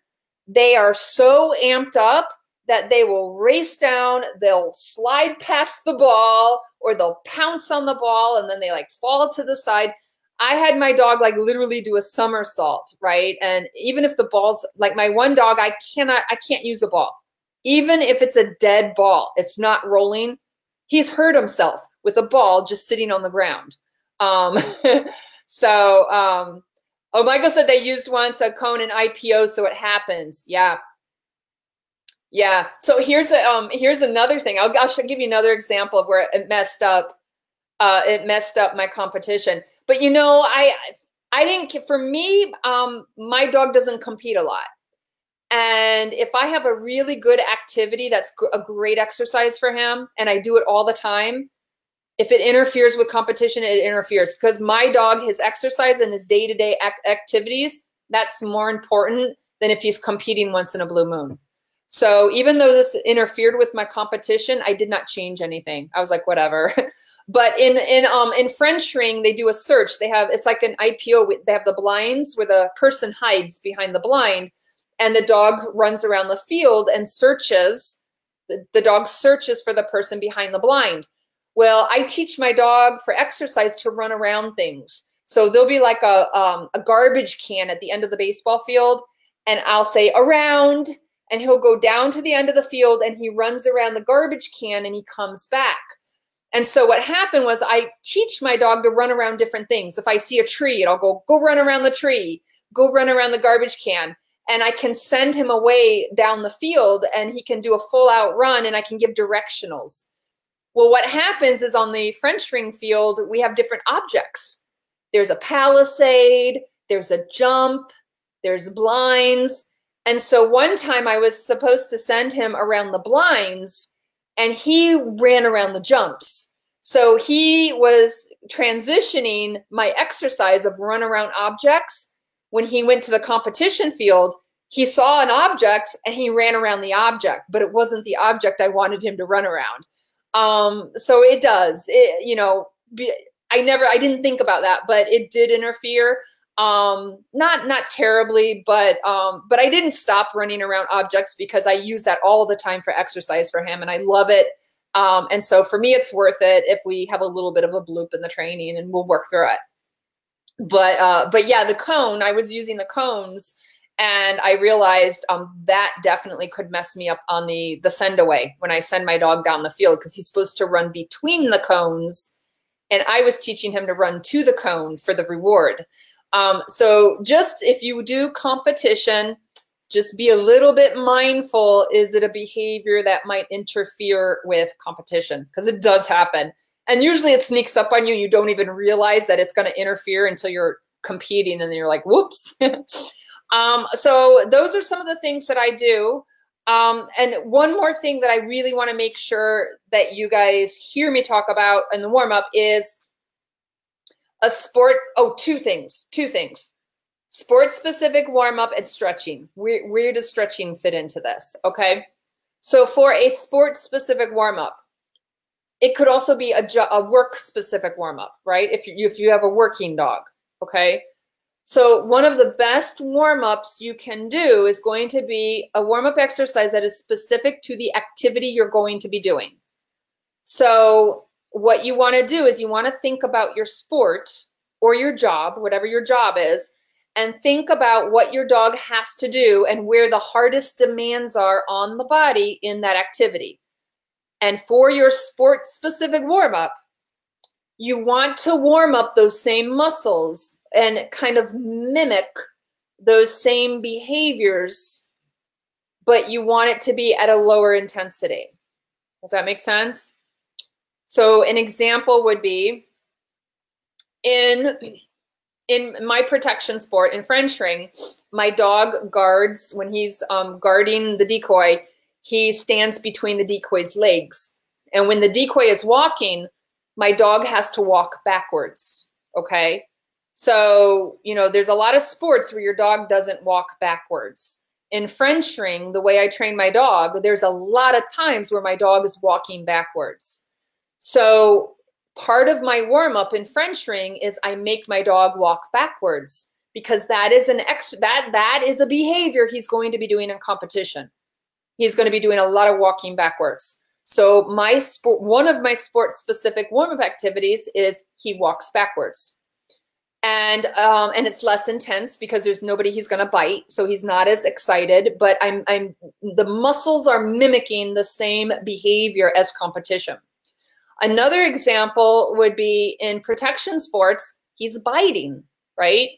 Speaker 1: they are so amped up that they will race down, they'll slide past the ball, or they'll pounce on the ball and then they like fall to the side. I had my dog like literally do a somersault, right? And even if the ball's like my one dog, I cannot, I can't use a ball. Even if it's a dead ball, it's not rolling. He's hurt himself with a ball just sitting on the ground. Um, so, um, Oh, Michael said they used once a cone and IPO, so it happens. Yeah. Yeah. So here's a um here's another thing. I'll I'll give you another example of where it messed up. Uh, it messed up my competition. But you know, I I didn't. For me, um, my dog doesn't compete a lot. And if I have a really good activity that's a great exercise for him, and I do it all the time, if it interferes with competition, it interferes because my dog, his exercise and his day to day activities, that's more important than if he's competing once in a blue moon. So even though this interfered with my competition, I did not change anything. I was like, whatever. but in in um in French ring, they do a search. They have it's like an IPO. They have the blinds where the person hides behind the blind, and the dog runs around the field and searches. The, the dog searches for the person behind the blind. Well, I teach my dog for exercise to run around things. So there'll be like a um, a garbage can at the end of the baseball field, and I'll say around, and he'll go down to the end of the field and he runs around the garbage can and he comes back. And so what happened was I teach my dog to run around different things. If I see a tree, it'll go go run around the tree, go run around the garbage can, and I can send him away down the field and he can do a full out run and I can give directionals. Well, what happens is on the French ring field, we have different objects. There's a palisade, there's a jump, there's blinds. And so one time I was supposed to send him around the blinds and he ran around the jumps. So he was transitioning my exercise of run around objects. When he went to the competition field, he saw an object and he ran around the object, but it wasn't the object I wanted him to run around. Um, so it does. It, you know, be, I never, I didn't think about that, but it did interfere. Um, not not terribly, but um, but I didn't stop running around objects because I use that all the time for exercise for him, and I love it. Um, and so for me, it's worth it if we have a little bit of a bloop in the training, and we'll work through it. But uh, but yeah, the cone. I was using the cones and I realized um, that definitely could mess me up on the the send away when I send my dog down the field because he's supposed to run between the cones, and I was teaching him to run to the cone for the reward. Um, so just if you do competition, just be a little bit mindful. Is it a behavior that might interfere with competition? Because it does happen, and usually it sneaks up on you. You don't even realize that it's going to interfere until you're competing, and then you're like, "Whoops." Um, so those are some of the things that I do. Um, and one more thing that I really want to make sure that you guys hear me talk about in the warm up is a sport. Oh, two things. Two things. Sport specific warm up and stretching. Where, where does stretching fit into this? Okay. So for a sport specific warm up, it could also be a, a work specific warm up, right? If you, if you have a working dog. Okay. So one of the best warm-ups you can do is going to be a warm-up exercise that is specific to the activity you're going to be doing. So what you want to do is you want to think about your sport or your job, whatever your job is, and think about what your dog has to do and where the hardest demands are on the body in that activity. And for your sport specific warm up, you want to warm up those same muscles and kind of mimic those same behaviors, but you want it to be at a lower intensity. Does that make sense? So an example would be in in my protection sport in French ring, my dog guards when he's um, guarding the decoy. He stands between the decoy's legs, and when the decoy is walking, my dog has to walk backwards. Okay, so you know there's a lot of sports where your dog doesn't walk backwards. In French ring, the way I train my dog, there's a lot of times where my dog is walking backwards. So part of my warm up in French ring is I make my dog walk backwards because that is an extra that that is a behavior he's going to be doing in competition. He's going to be doing a lot of walking backwards. So my sport one of my sport specific warm up activities is he walks backwards. And um, and it's less intense because there's nobody he's to bite, so he's not as excited. But I'm I'm the muscles are mimicking the same behavior as competition. Another example would be in protection sports, he's biting, right?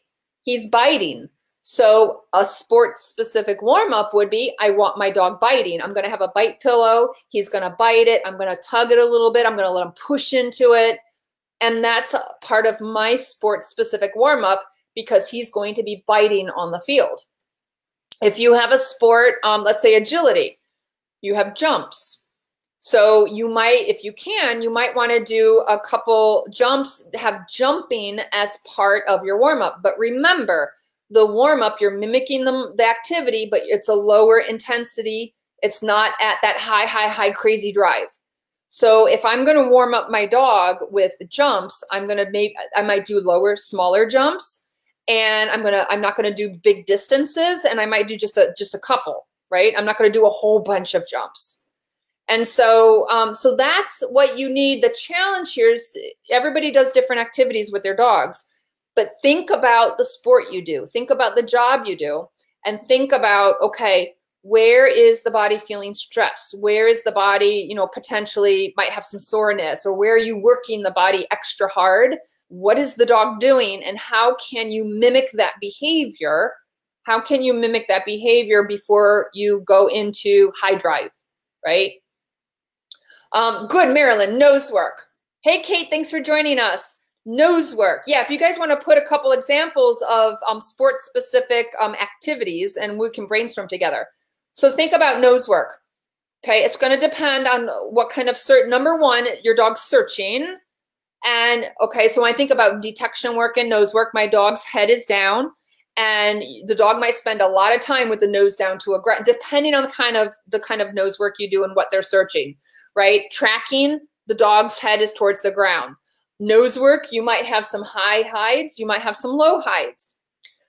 Speaker 1: He's biting. So a sport specific warm up would be I want my dog biting. I'm going to have a bite pillow. He's going to bite it. I'm going to tug it a little bit. I'm going to let him push into it. And that's part of my sport specific warm up because he's going to be biting on the field. If you have a sport, um, let's say agility, you have jumps, so you might, if you can, you might want to do a couple jumps, have jumping as part of your warm up. But remember, the warm up, you're mimicking the, the activity, but it's a lower intensity. It's not at that high, high, high crazy drive. So if I'm going to warm up my dog with jumps, I'm going to make, I might do lower, smaller jumps and I'm going to, I'm not going to do big distances and I might do just a, just a couple, right? I'm not going to do a whole bunch of jumps. And so, um, so that's what you need. The challenge here is everybody does different activities with their dogs, but think about the sport you do, think about the job you do, and think about okay, where is the body feeling stress? Where is the body, you know, potentially might have some soreness, or where are you working the body extra hard? What is the dog doing, and how can you mimic that behavior? How can you mimic that behavior before you go into high drive, right? Um, good, Marilyn, nose work. Hey, Kate, thanks for joining us. Nose work. Yeah, if you guys want to put a couple examples of um, sports specific um, activities and we can brainstorm together. So think about nose work. Okay, it's going to depend on what kind of search. Number one, your dog's searching. And okay, so when I think about detection work and nose work, my dog's head is down and the dog might spend a lot of time with the nose down to a ground, depending on the kind of the kind of nose work you do and what they're searching right? Tracking, the dog's head is towards the ground. Nose work, you might have some high hides, you might have some low hides.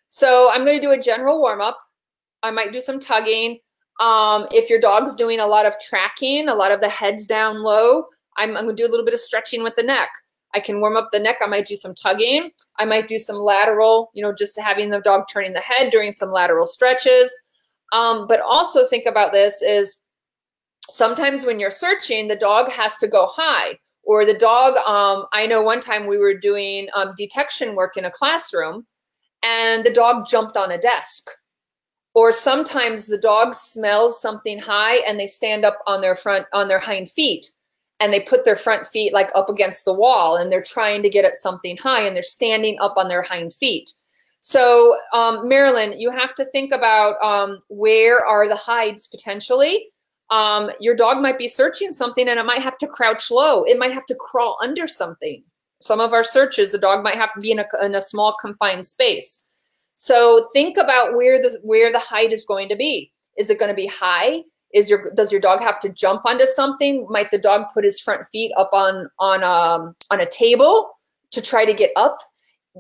Speaker 1: So I'm going to do a general warm up. I might do some tugging. Um, if your dog's doing a lot of tracking, a lot of the heads down low, I'm, I'm to do a little bit of stretching with the neck. I can warm up the neck. I might do some tugging. I might do some lateral, you know, just having the dog turning the head, during some lateral stretches. Um, but also think about this is sometimes when you're searching, the dog has to go high or the dog, um, I know one time we were doing um, detection work in a classroom and the dog jumped on a desk. Or sometimes the dog smells something high and they stand up on their front, on their hind feet and they put their front feet like up against the wall and they're trying to get at something high and they're standing up on their hind feet. So um, Marilyn, you have to think about um, where are the hides potentially um, your dog might be searching something and it might have to crouch low. It might have to crawl under something. Some of our searches, the dog might have to be in a, in a small confined space. So think about where the where the height is going to be. Is it going to be high? Is your does your dog have to jump onto something? Might the dog put his front feet up on on um on a table to try to get up?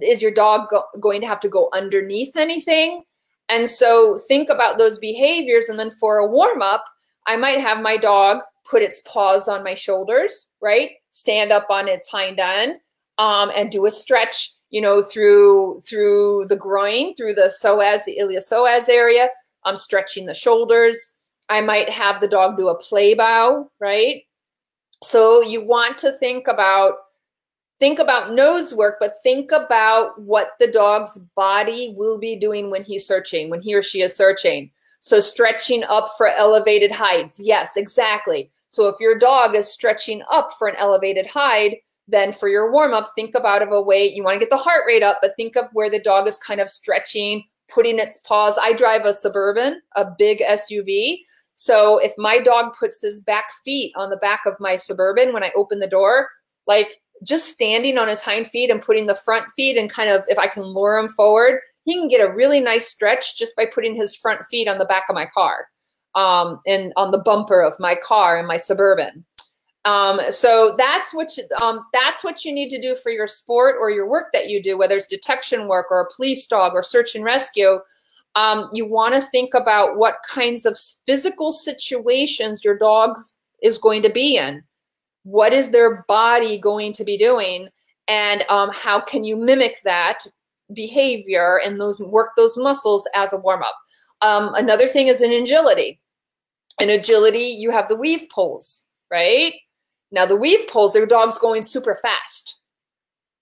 Speaker 1: Is your dog go, going to have to go underneath anything? And so think about those behaviors, and then for a warm up, I might have my dog put its paws on my shoulders, right? Stand up on its hind end um, and do a stretch, you know, through through the groin, through the psoas, the iliopsoas area. I'm stretching the shoulders. I might have the dog do a play bow, right? So you want to think about think about nose work, but think about what the dog's body will be doing when he's searching, when he or she is searching. So stretching up for elevated heights. Yes, exactly. So if your dog is stretching up for an elevated height, then for your warm up, think about of a weight. You want to get the heart rate up, but think of where the dog is kind of stretching, putting its paws. I drive a Suburban, a big SUV. So if my dog puts his back feet on the back of my Suburban when I open the door, like just standing on his hind feet and putting the front feet and kind of, if I can lure him forward, he can get a really nice stretch just by putting his front feet on the back of my car um, and on the bumper of my car in my Suburban. Um, so that's what you, um, that's what you need to do for your sport or your work that you do, whether it's detection work or a police dog or search and rescue. Um, you want to think about what kinds of physical situations your dog is going to be in. What is their body going to be doing? And um, how can you mimic that behavior and those work those muscles as a warm up? Um, another thing is in agility. In agility, you have the weave poles, right? Now the weave poles, their dog's going super fast.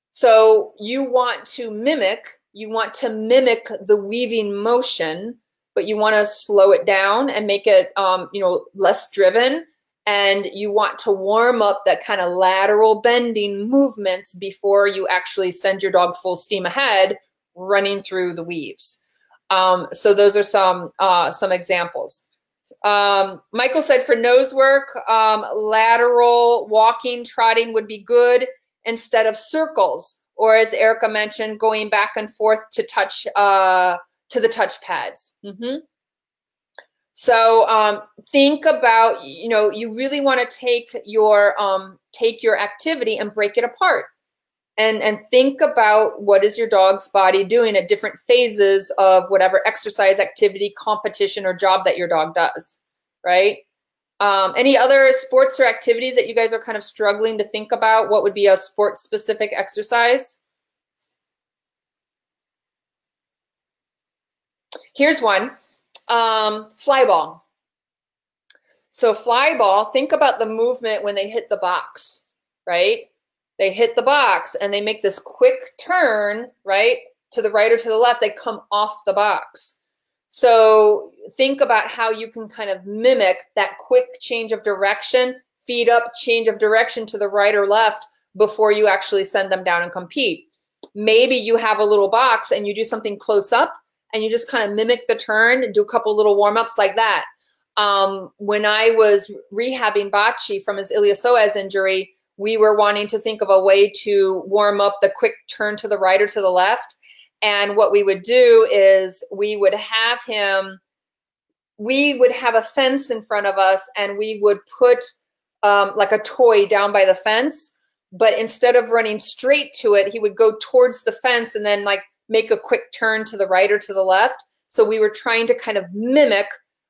Speaker 1: So you want to mimic, you want to mimic the weaving motion, but you want to slow it down and make it, um, you know, less driven. And you want to warm up that kind of lateral bending movements before you actually send your dog full steam ahead, running through the weaves. Um, so those are some uh, some examples. Um, Michael said for nose work, um, lateral walking, trotting would be good instead of circles. Or as Erica mentioned, going back and forth to touch uh, to the touch pads. Mm -hmm. So um, think about, you know, you really want to take your um, take your activity and break it apart and and think about what is your dog's body doing at different phases of whatever exercise activity competition or job that your dog does right? Um, any other sports or activities that you guys are kind of struggling to think about? What would be a sports specific exercise? Here's one. Um, fly ball. So fly ball think about the movement when they hit the box right they hit the box and they make this quick turn, right? To the right or to the left, they come off the box. So think about how you can kind of mimic that quick change of direction, feed up, change of direction to the right or left before you actually send them down and compete. Maybe you have a little box and you do something close up and you just kind of mimic the turn, and do a couple little warm ups like that. Um, when I was rehabbing Bachi from his iliopsoas injury, we were wanting to think of a way to warm up the quick turn to the right or to the left. And what we would do is we would have him, we would have a fence in front of us and we would put um, like a toy down by the fence. But instead of running straight to it, he would go towards the fence and then like make a quick turn to the right or to the left. So we were trying to kind of mimic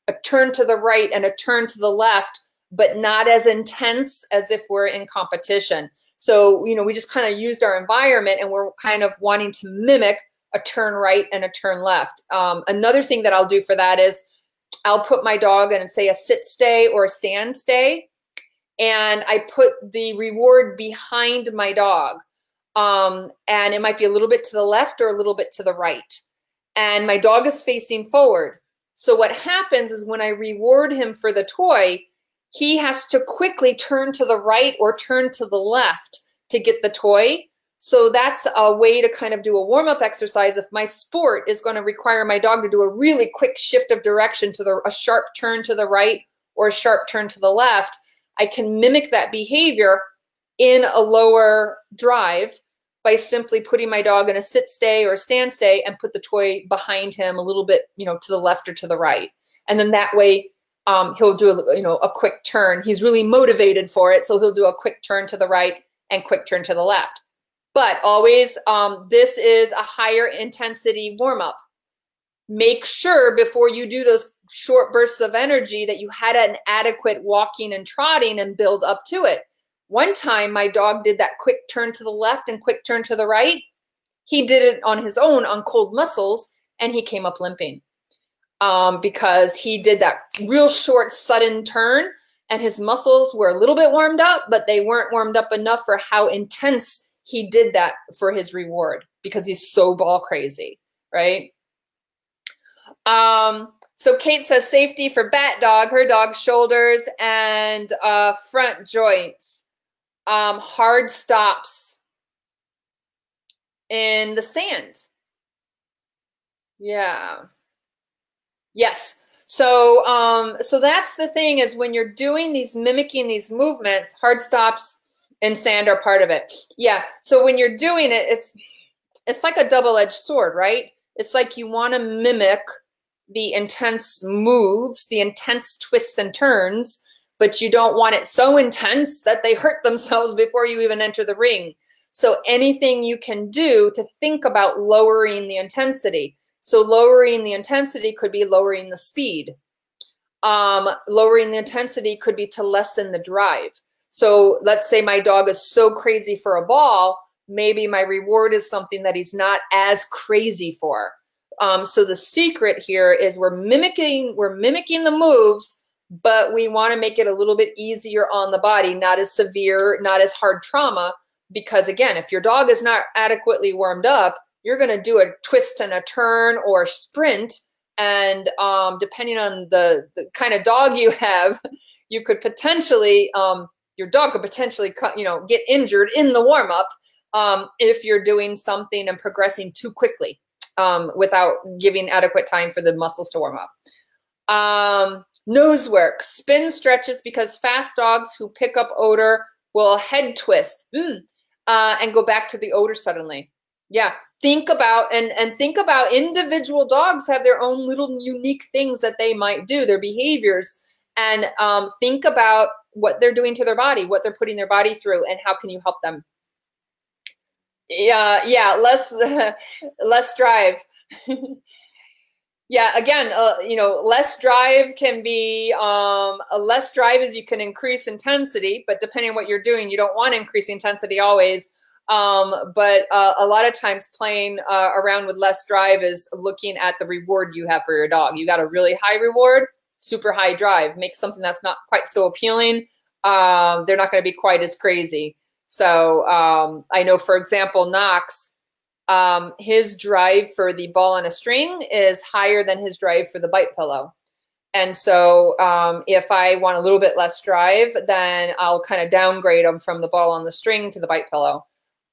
Speaker 1: a turn to the right and a turn to the left but not as intense as if we're in competition. So, you know, we just kind of used our environment and we're kind of wanting to mimic a turn right and a turn left. Um, another thing that I'll do for that is I'll put my dog in, say, a sit stay or a stand stay, and I put the reward behind my dog. Um, and it might be a little bit to the left or a little bit to the right. And my dog is facing forward. So what happens is when I reward him for the toy, he has to quickly turn to the right or turn to the left to get the toy. So that's a way to kind of do a warm-up exercise. If my sport is going to require my dog to do a really quick shift of direction to the a sharp turn to the right or a sharp turn to the left, I can mimic that behavior in a lower drive by simply putting my dog in a sit stay or stand stay and put the toy behind him a little bit, you know, to the left or to the right. And then that way um, he'll do a, you know a quick turn. He's really motivated for it, so he'll do a quick turn to the right and quick turn to the left. But always, um, this is a higher intensity warm up. Make sure before you do those short bursts of energy that you had an adequate walking and trotting and build up to it. One time, my dog did that quick turn to the left and quick turn to the right. He did it on his own on cold muscles, and he came up limping um, because he did that real short, sudden turn and his muscles were a little bit warmed up, but they weren't warmed up enough for how intense he did that for his reward because he's so ball crazy, right? Um, so Kate says safety for Bat Dog, her dog's shoulders and uh, front joints. Um, hard stops in the sand. Yeah. Yes. So, um, so that's the thing is when you're doing these mimicking these movements, hard stops and sand are part of it. Yeah. So when you're doing it, it's it's like a double-edged sword, right? It's like you want to mimic the intense moves, the intense twists and turns, but you don't want it so intense that they hurt themselves before you even enter the ring. So anything you can do to think about lowering the intensity. So lowering the intensity could be lowering the speed. Um, lowering the intensity could be to lessen the drive. So let's say my dog is so crazy for a ball, maybe my reward is something that he's not as crazy for. Um, so the secret here is we're mimicking we're mimicking the moves, but we want to make it a little bit easier on the body, not as severe, not as hard trauma. Because again, if your dog is not adequately warmed up, you're going to do a twist and a turn or sprint. And um, depending on the, the kind of dog you have, you could potentially, um, your dog could potentially, you know, get injured in the warm up um, if you're doing something and progressing too quickly um, without giving adequate time for the muscles to warm up. Um, nose work, spin stretches because fast dogs who pick up odor will head twist mm, uh, and go back to the odor suddenly. Yeah, think about and and think about individual dogs have their own little unique things that they might do, their behaviors, and um, think about what they're doing to their body, what they're putting their body through, and how can you help them. Yeah, yeah, less less drive. yeah, again, uh, you know, less drive can be um, a less drive is you can increase intensity, but depending on what you're doing, you don't want to increase intensity always. Um, but uh, a lot of times playing uh, around with less drive is looking at the reward you have for your dog. You got a really high reward, super high drive. Make something that's not quite so appealing. Um, they're not going to be quite as crazy. So um, I know, for example, Knox, um, his drive for the ball on a string is higher than his drive for the bite pillow. And so um, if I want a little bit less drive, then I'll kind of downgrade them from the ball on the string to the bite pillow.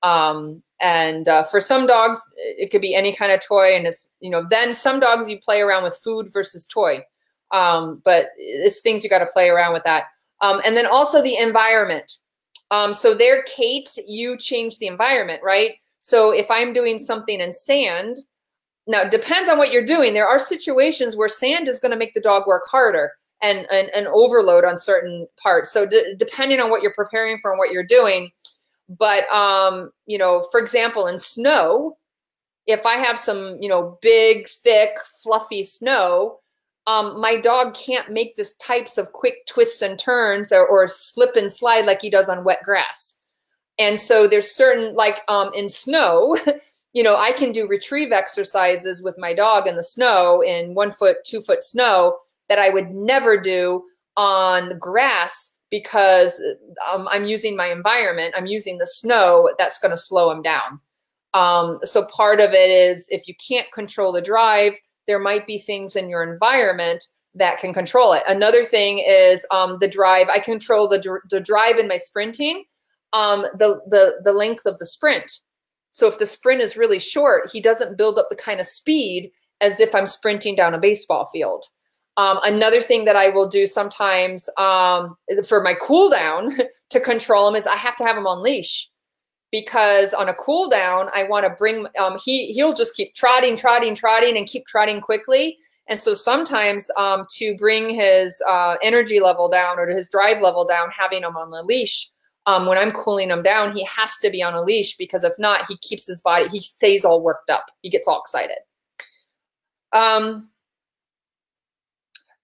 Speaker 1: Um, and uh, for some dogs, it could be any kind of toy. And it's, you know, then some dogs you play around with food versus toy. Um, but it's things you got to play around with that. Um, and then also the environment. Um, so there, Kate, you change the environment, right? So if I'm doing something in sand, now it depends on what you're doing. There are situations where sand is going to make the dog work harder and, and overload on certain parts. So depending on what you're preparing for and what you're doing, but um, you know, for example, in snow, if I have some, you know, big, thick, fluffy snow, um, my dog can't make this types of quick twists and turns or, or, slip and slide like he does on wet grass. And so there's certain, like um, in snow, you know, I can do retrieve exercises with my dog in the snow in one foot, two foot snow that I would never do on grass because um, I'm using my environment. I'm using the snow that's going to slow him down. Um, so part of it is if you can't control the drive, there might be things in your environment that can control it. Another thing is um, the drive. I control the, the drive in my sprinting, um, the, the, the length of the sprint. So if the sprint is really short, he doesn't build up the kind of speed as if I'm sprinting down a baseball field. Um, another thing that I will do sometimes um, for my cool down to control him is I have to have him on leash because on a cool down, I want to bring, um, he, he'll just keep trotting, trotting, trotting and keep trotting quickly. And so sometimes um, to bring his uh, energy level down or his drive level down, having him on the leash, um, when I'm cooling him down, he has to be on a leash because if not, he keeps his body, he stays all worked up. He gets all excited. Um,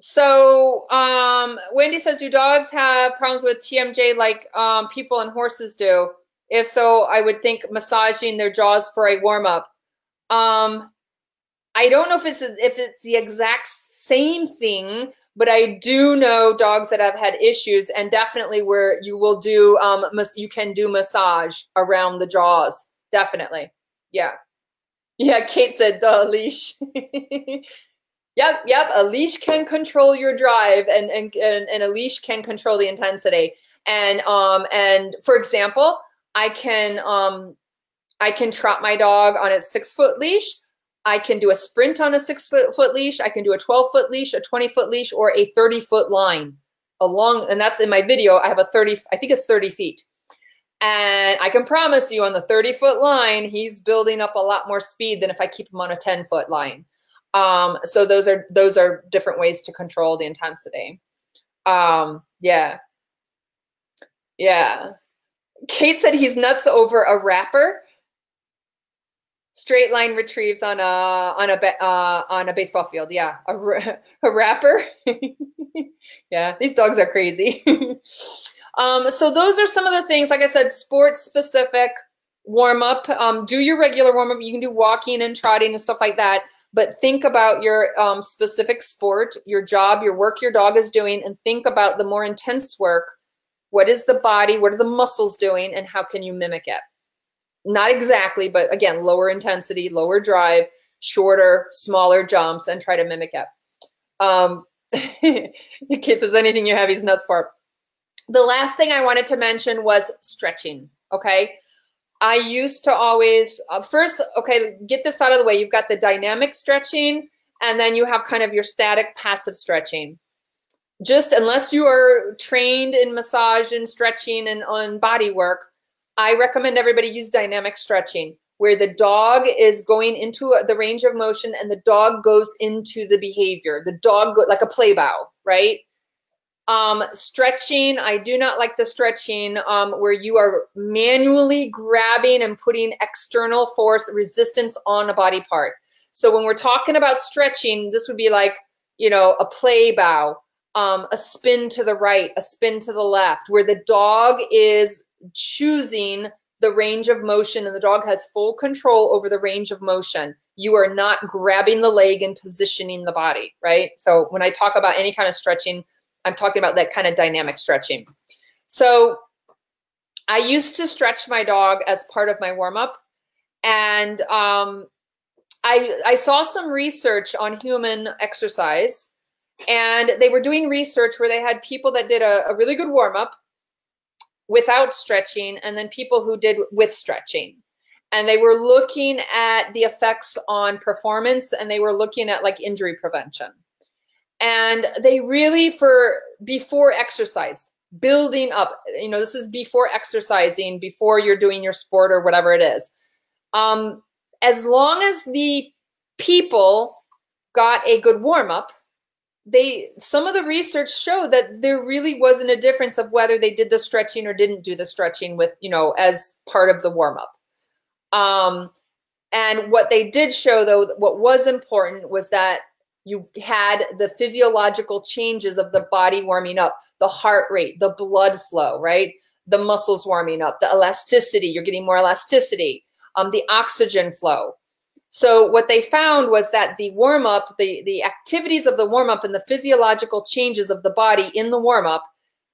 Speaker 1: so um, Wendy says, do dogs have problems with TMJ like um, people and horses do? If so, I would think massaging their jaws for a warm up. Um, I don't know if it's if it's the exact same thing, but I do know dogs that have had issues, and definitely where you will do um, you can do massage around the jaws. Definitely, yeah, yeah. Kate said the leash. Yep, yep. A leash can control your drive, and and and, and a leash can control the intensity. And um and for example, I can um I can trot my dog on a six foot leash. I can do a sprint on a six foot, foot leash. I can do a 12 foot leash, a 20 foot leash, or a 30 foot line along. And that's in my video. I have a 30, I think it's 30 feet. And I can promise you on the 30 foot line, he's building up a lot more speed than if I keep him on a 10 foot line. Um, so those are those are different ways to control the intensity. Um, yeah. Yeah. Kate said he's nuts over a wrapper. Straight line retrieves on a on a uh, on a baseball field. Yeah, a, a wrapper. yeah, these dogs are crazy. um, so those are some of the things. Like I said, sports specific warm up. Um, do your regular warm up. You can do walking and trotting and stuff like that. But think about your um, specific sport, your job, your work your dog is doing, and think about the more intense work what is the body? What are the muscles doing? And how can you mimic it? Not exactly, but again, lower intensity, lower drive, shorter, smaller jumps, and try to mimic it. Um, in case there's anything you have these nuts for. The last thing I wanted to mention was stretching. Okay. I used to always, uh, first, okay, get this out of the way. You've got the dynamic stretching, and then you have kind of your static passive stretching just unless you are trained in massage and stretching and on body work, I recommend everybody use dynamic stretching where the dog is going into the range of motion and the dog goes into the behavior. The dog, go, like a play bow, right? Um, stretching, I do not like the stretching um, where you are manually grabbing and putting external force resistance on a body part. So when we're talking about stretching, this would be like, you know, a play bow um, a spin to the right, a spin to the left, where the dog is choosing the range of motion and the dog has full control over the range of motion. You are not grabbing the leg and positioning the body, right? So when I talk about any kind of stretching, I'm talking about that kind of dynamic stretching. So I used to stretch my dog as part of my warm up. And um, I, I saw some research on human exercise and they were doing research where they had people that did a, a really good warm up without stretching and then people who did with stretching and they were looking at the effects on performance and they were looking at like injury prevention and they really for before exercise building up you know this is before exercising before you're doing your sport or whatever it is. Um, as long as the people got a good warm up they some of the research showed that there really wasn't a difference of whether they did the stretching or didn't do the stretching with you know as part of the warm up. Um, and what they did show though what was important was that you had the physiological changes of the body warming up the heart rate the blood flow right the muscles warming up the elasticity you're getting more elasticity um, the oxygen flow so what they found was that the warm up, the, the activities of the warm up and the physiological changes of the body in the warm up,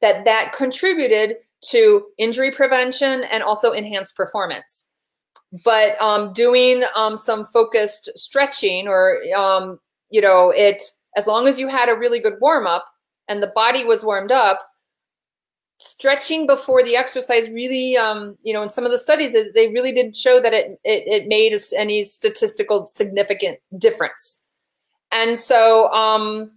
Speaker 1: that that contributed to injury prevention and also enhanced performance. But um, doing um, some focused stretching or, um, you know, it, as long as you had a really good warm up and the body was warmed up, stretching before the exercise really um, you know in some of the studies they really didn't show that it it, it made any statistical significant difference. And so um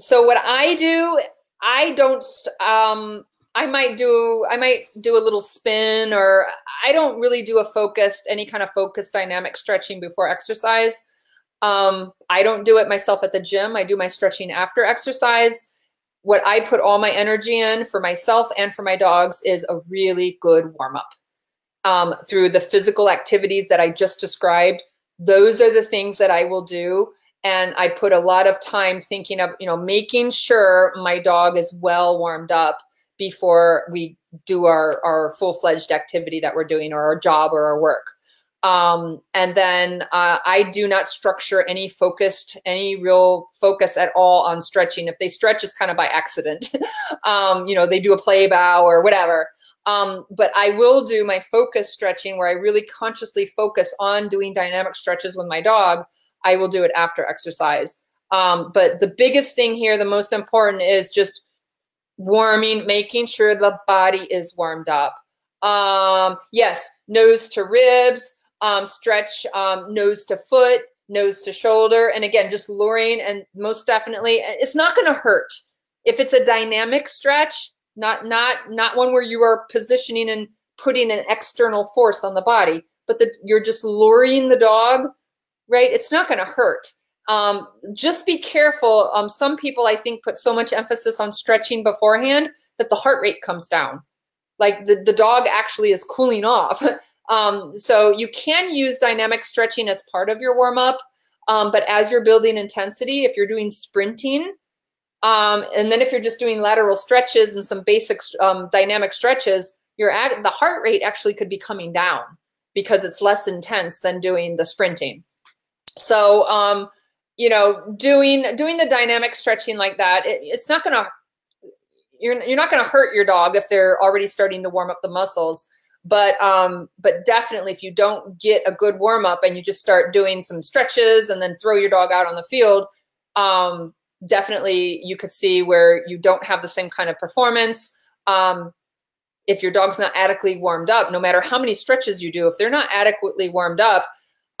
Speaker 1: so what i do i don't um i might do i might do a little spin or i don't really do a focused any kind of focused dynamic stretching before exercise um i don't do it myself at the gym i do my stretching after exercise what I put all my energy in for myself and for my dogs is a really good warm up um, through the physical activities that I just described. Those are the things that I will do. And I put a lot of time thinking of, you know, making sure my dog is well warmed up before we do our, our full fledged activity that we're doing or our job or our work. Um, and then uh, I do not structure any focused, any real focus at all on stretching. If they stretch, it's kind of by accident. um, you know, they do a play bow or whatever. Um, but I will do my focus stretching where I really consciously focus on doing dynamic stretches with my dog. I will do it after exercise. Um, but the biggest thing here, the most important is just warming, making sure the body is warmed up. Um, yes, nose to ribs, um, stretch um, nose to foot, nose to shoulder. And again, just luring and most definitely, it's not going to hurt. If it's a dynamic stretch, not not not one where you are positioning and putting an external force on the body, but that you're just luring the dog, right? It's not going to hurt. Um, just be careful. Um, some people, I think, put so much emphasis on stretching beforehand that the heart rate comes down. Like the, the dog actually is cooling off. um, so you can use dynamic stretching as part of your warm up. Um, but as you're building intensity, if you're doing sprinting, um, and then if you're just doing lateral stretches and some basic um, dynamic stretches, the heart rate actually could be coming down because it's less intense than doing the sprinting. So, um, you know, doing doing the dynamic stretching like that, it, it's not to you're you're not going to hurt your dog if they're already starting to warm up the muscles. But um, but definitely, if you don't get a good warm up and you just start doing some stretches and then throw your dog out on the field, um, definitely you could see where you don't have the same kind of performance. Um, if your dog's not adequately warmed up, no matter how many stretches you do, if they're not adequately warmed up,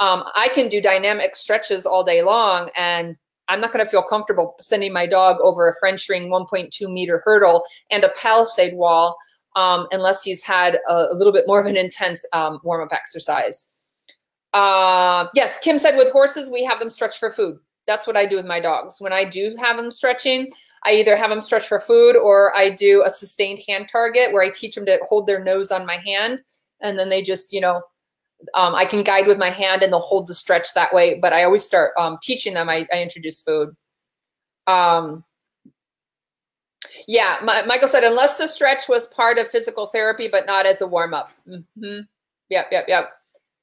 Speaker 1: um, I can do dynamic stretches all day long and I'm not going to feel comfortable sending my dog over a French ring 1.2 meter hurdle and a palisade wall um, unless he's had a, a, little bit more of an intense um, warm up exercise. Uh, yes, Kim said with horses, we have them stretch for food. That's what I do with my dogs. When I do have them stretching, I either have them stretch for food or I do a sustained hand target where I teach them to hold their nose on my hand. And then they just, you know, um, I can guide with my hand and they'll hold the stretch that way. But I always start um, teaching them, I, I introduce food. Um, yeah, my, Michael said, unless the stretch was part of physical therapy, but not as a warm up. Mm -hmm. Yep, yep, yep.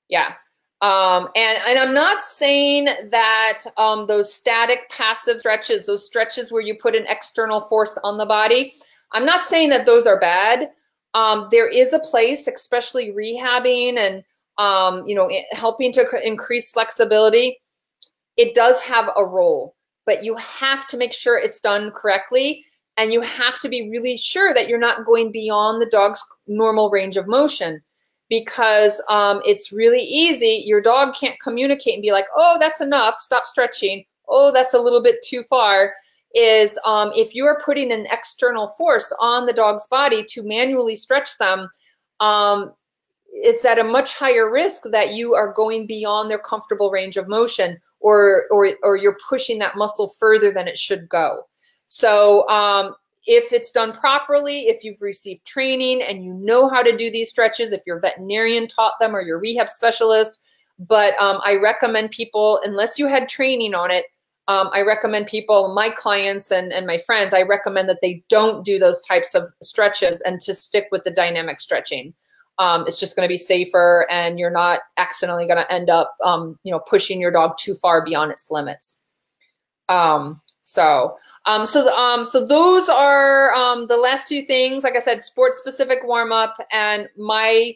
Speaker 1: Yeah. Um, and, and I'm not saying that um, those static passive stretches, those stretches where you put an external force on the body, I'm not saying that those are bad. Um, there is a place, especially rehabbing and um, you know helping to increase flexibility. It does have a role, but you have to make sure it's done correctly, and you have to be really sure that you're not going beyond the dog's normal range of motion because um, it's really easy. Your dog can't communicate and be like, oh, that's enough, stop stretching. Oh, that's a little bit too far. Is um, if you are putting an external force on the dog's body to manually stretch them, um, it's at a much higher risk that you are going beyond their comfortable range of motion or, or, or you're pushing that muscle further than it should go. So um, if it's done properly, if you've received training and you know how to do these stretches, if your veterinarian taught them or your rehab specialist, but um, I recommend people, unless you had training on it, um, I recommend people, my clients and, and my friends, I recommend that they don't do those types of stretches and to stick with the dynamic stretching. Um, it's just going to be safer and you're not accidentally going to end up, um, you know, pushing your dog too far beyond its limits. Um, so, um, so, um, so those are um, the last two things. Like I said, sports specific warm up and my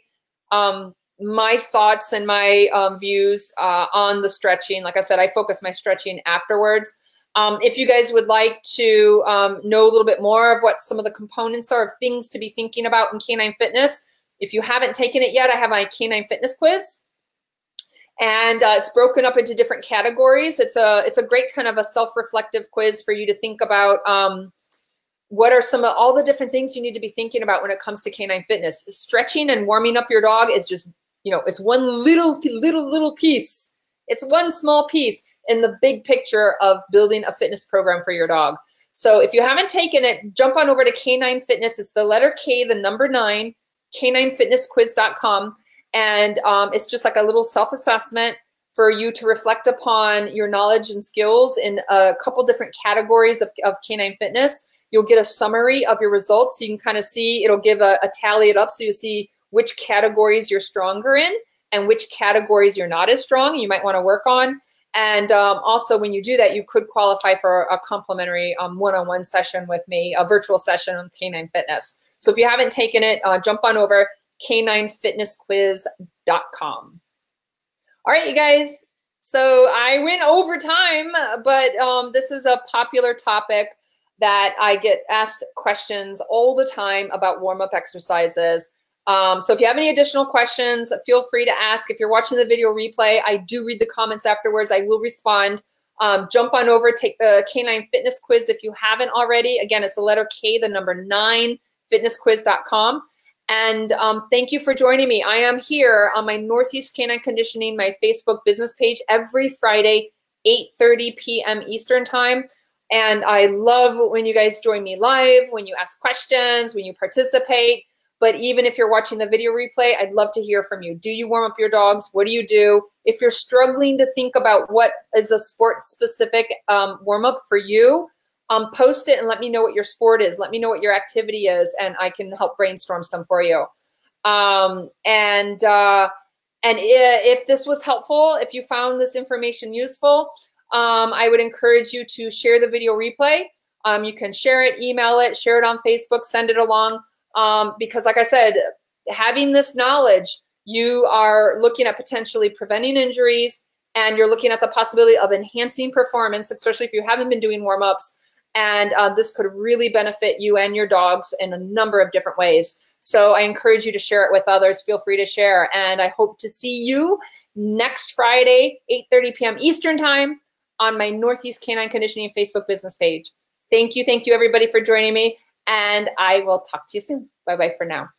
Speaker 1: um, my thoughts and my um, views uh, on the stretching. Like I said, I focus my stretching afterwards. Um, if you guys would like to um, know a little bit more of what some of the components are of things to be thinking about in canine fitness, if you haven't taken it yet, I have my canine fitness quiz and uh, it's broken up into different categories. It's a it's a great kind of a self-reflective quiz for you to think about. Um, what are some of all the different things you need to be thinking about when it comes to canine fitness? Stretching and warming up your dog is just you know it's one little little little piece. It's one small piece in the big picture of building a fitness program for your dog. So if you haven't taken it, jump on over to Canine Fitness. It's the letter K, the number nine, k9fitnessquiz.com. And um, it's just like a little self-assessment for you to reflect upon your knowledge and skills in a couple different categories of, of canine fitness. You'll get a summary of your results. So you can kind of see, it'll give a, a tally it up so you see which categories you're stronger in and which categories you're not as strong you might want to work on. And um, also when you do that, you could qualify for a complimentary um, one-on-one session with me, a virtual session on canine fitness. So if you haven't taken it, uh, jump on over k9fitnessquiz.com. All right, you guys, So I went over time, but um, this is a popular topic that I get asked questions all the time about warm up exercises. Um, so if you have any additional questions, feel free to ask. If you're watching the video replay, I do read the comments afterwards. I will respond. Um, jump on over, take the K9 Fitness Quiz if you haven't already. Again, it's the letter K, the number nine, fitnessquiz.com. And um, thank you for joining me. I am here on my Northeast Canine Conditioning, my Facebook business page every Friday, 8.30 p.m. Eastern Time. And I love when you guys join me live, when you ask questions, when you participate. But even if you're watching the video replay, I'd love to hear from you. Do you warm up your dogs? What do you do? If you're struggling to think about what is a sport specific um, warm up for you, um, post it and let me know what your sport is. Let me know what your activity is, and I can help brainstorm some for you. Um, and uh, and if this was helpful, if you found this information useful, um, I would encourage you to share the video replay. Um, you can share it, email it, share it on Facebook, send it along um, because like I said, having this knowledge, you are looking at potentially preventing injuries and you're looking at the possibility of enhancing performance, especially if you haven't been doing warm-ups. And uh, this could really benefit you and your dogs in a number of different ways. So I encourage you to share it with others. Feel free to share. And I hope to see you next Friday, 8.30 p.m. Eastern Time on my Northeast Canine Conditioning Facebook business page. Thank you. Thank you, everybody, for joining me and I will talk to you soon. Bye bye for now.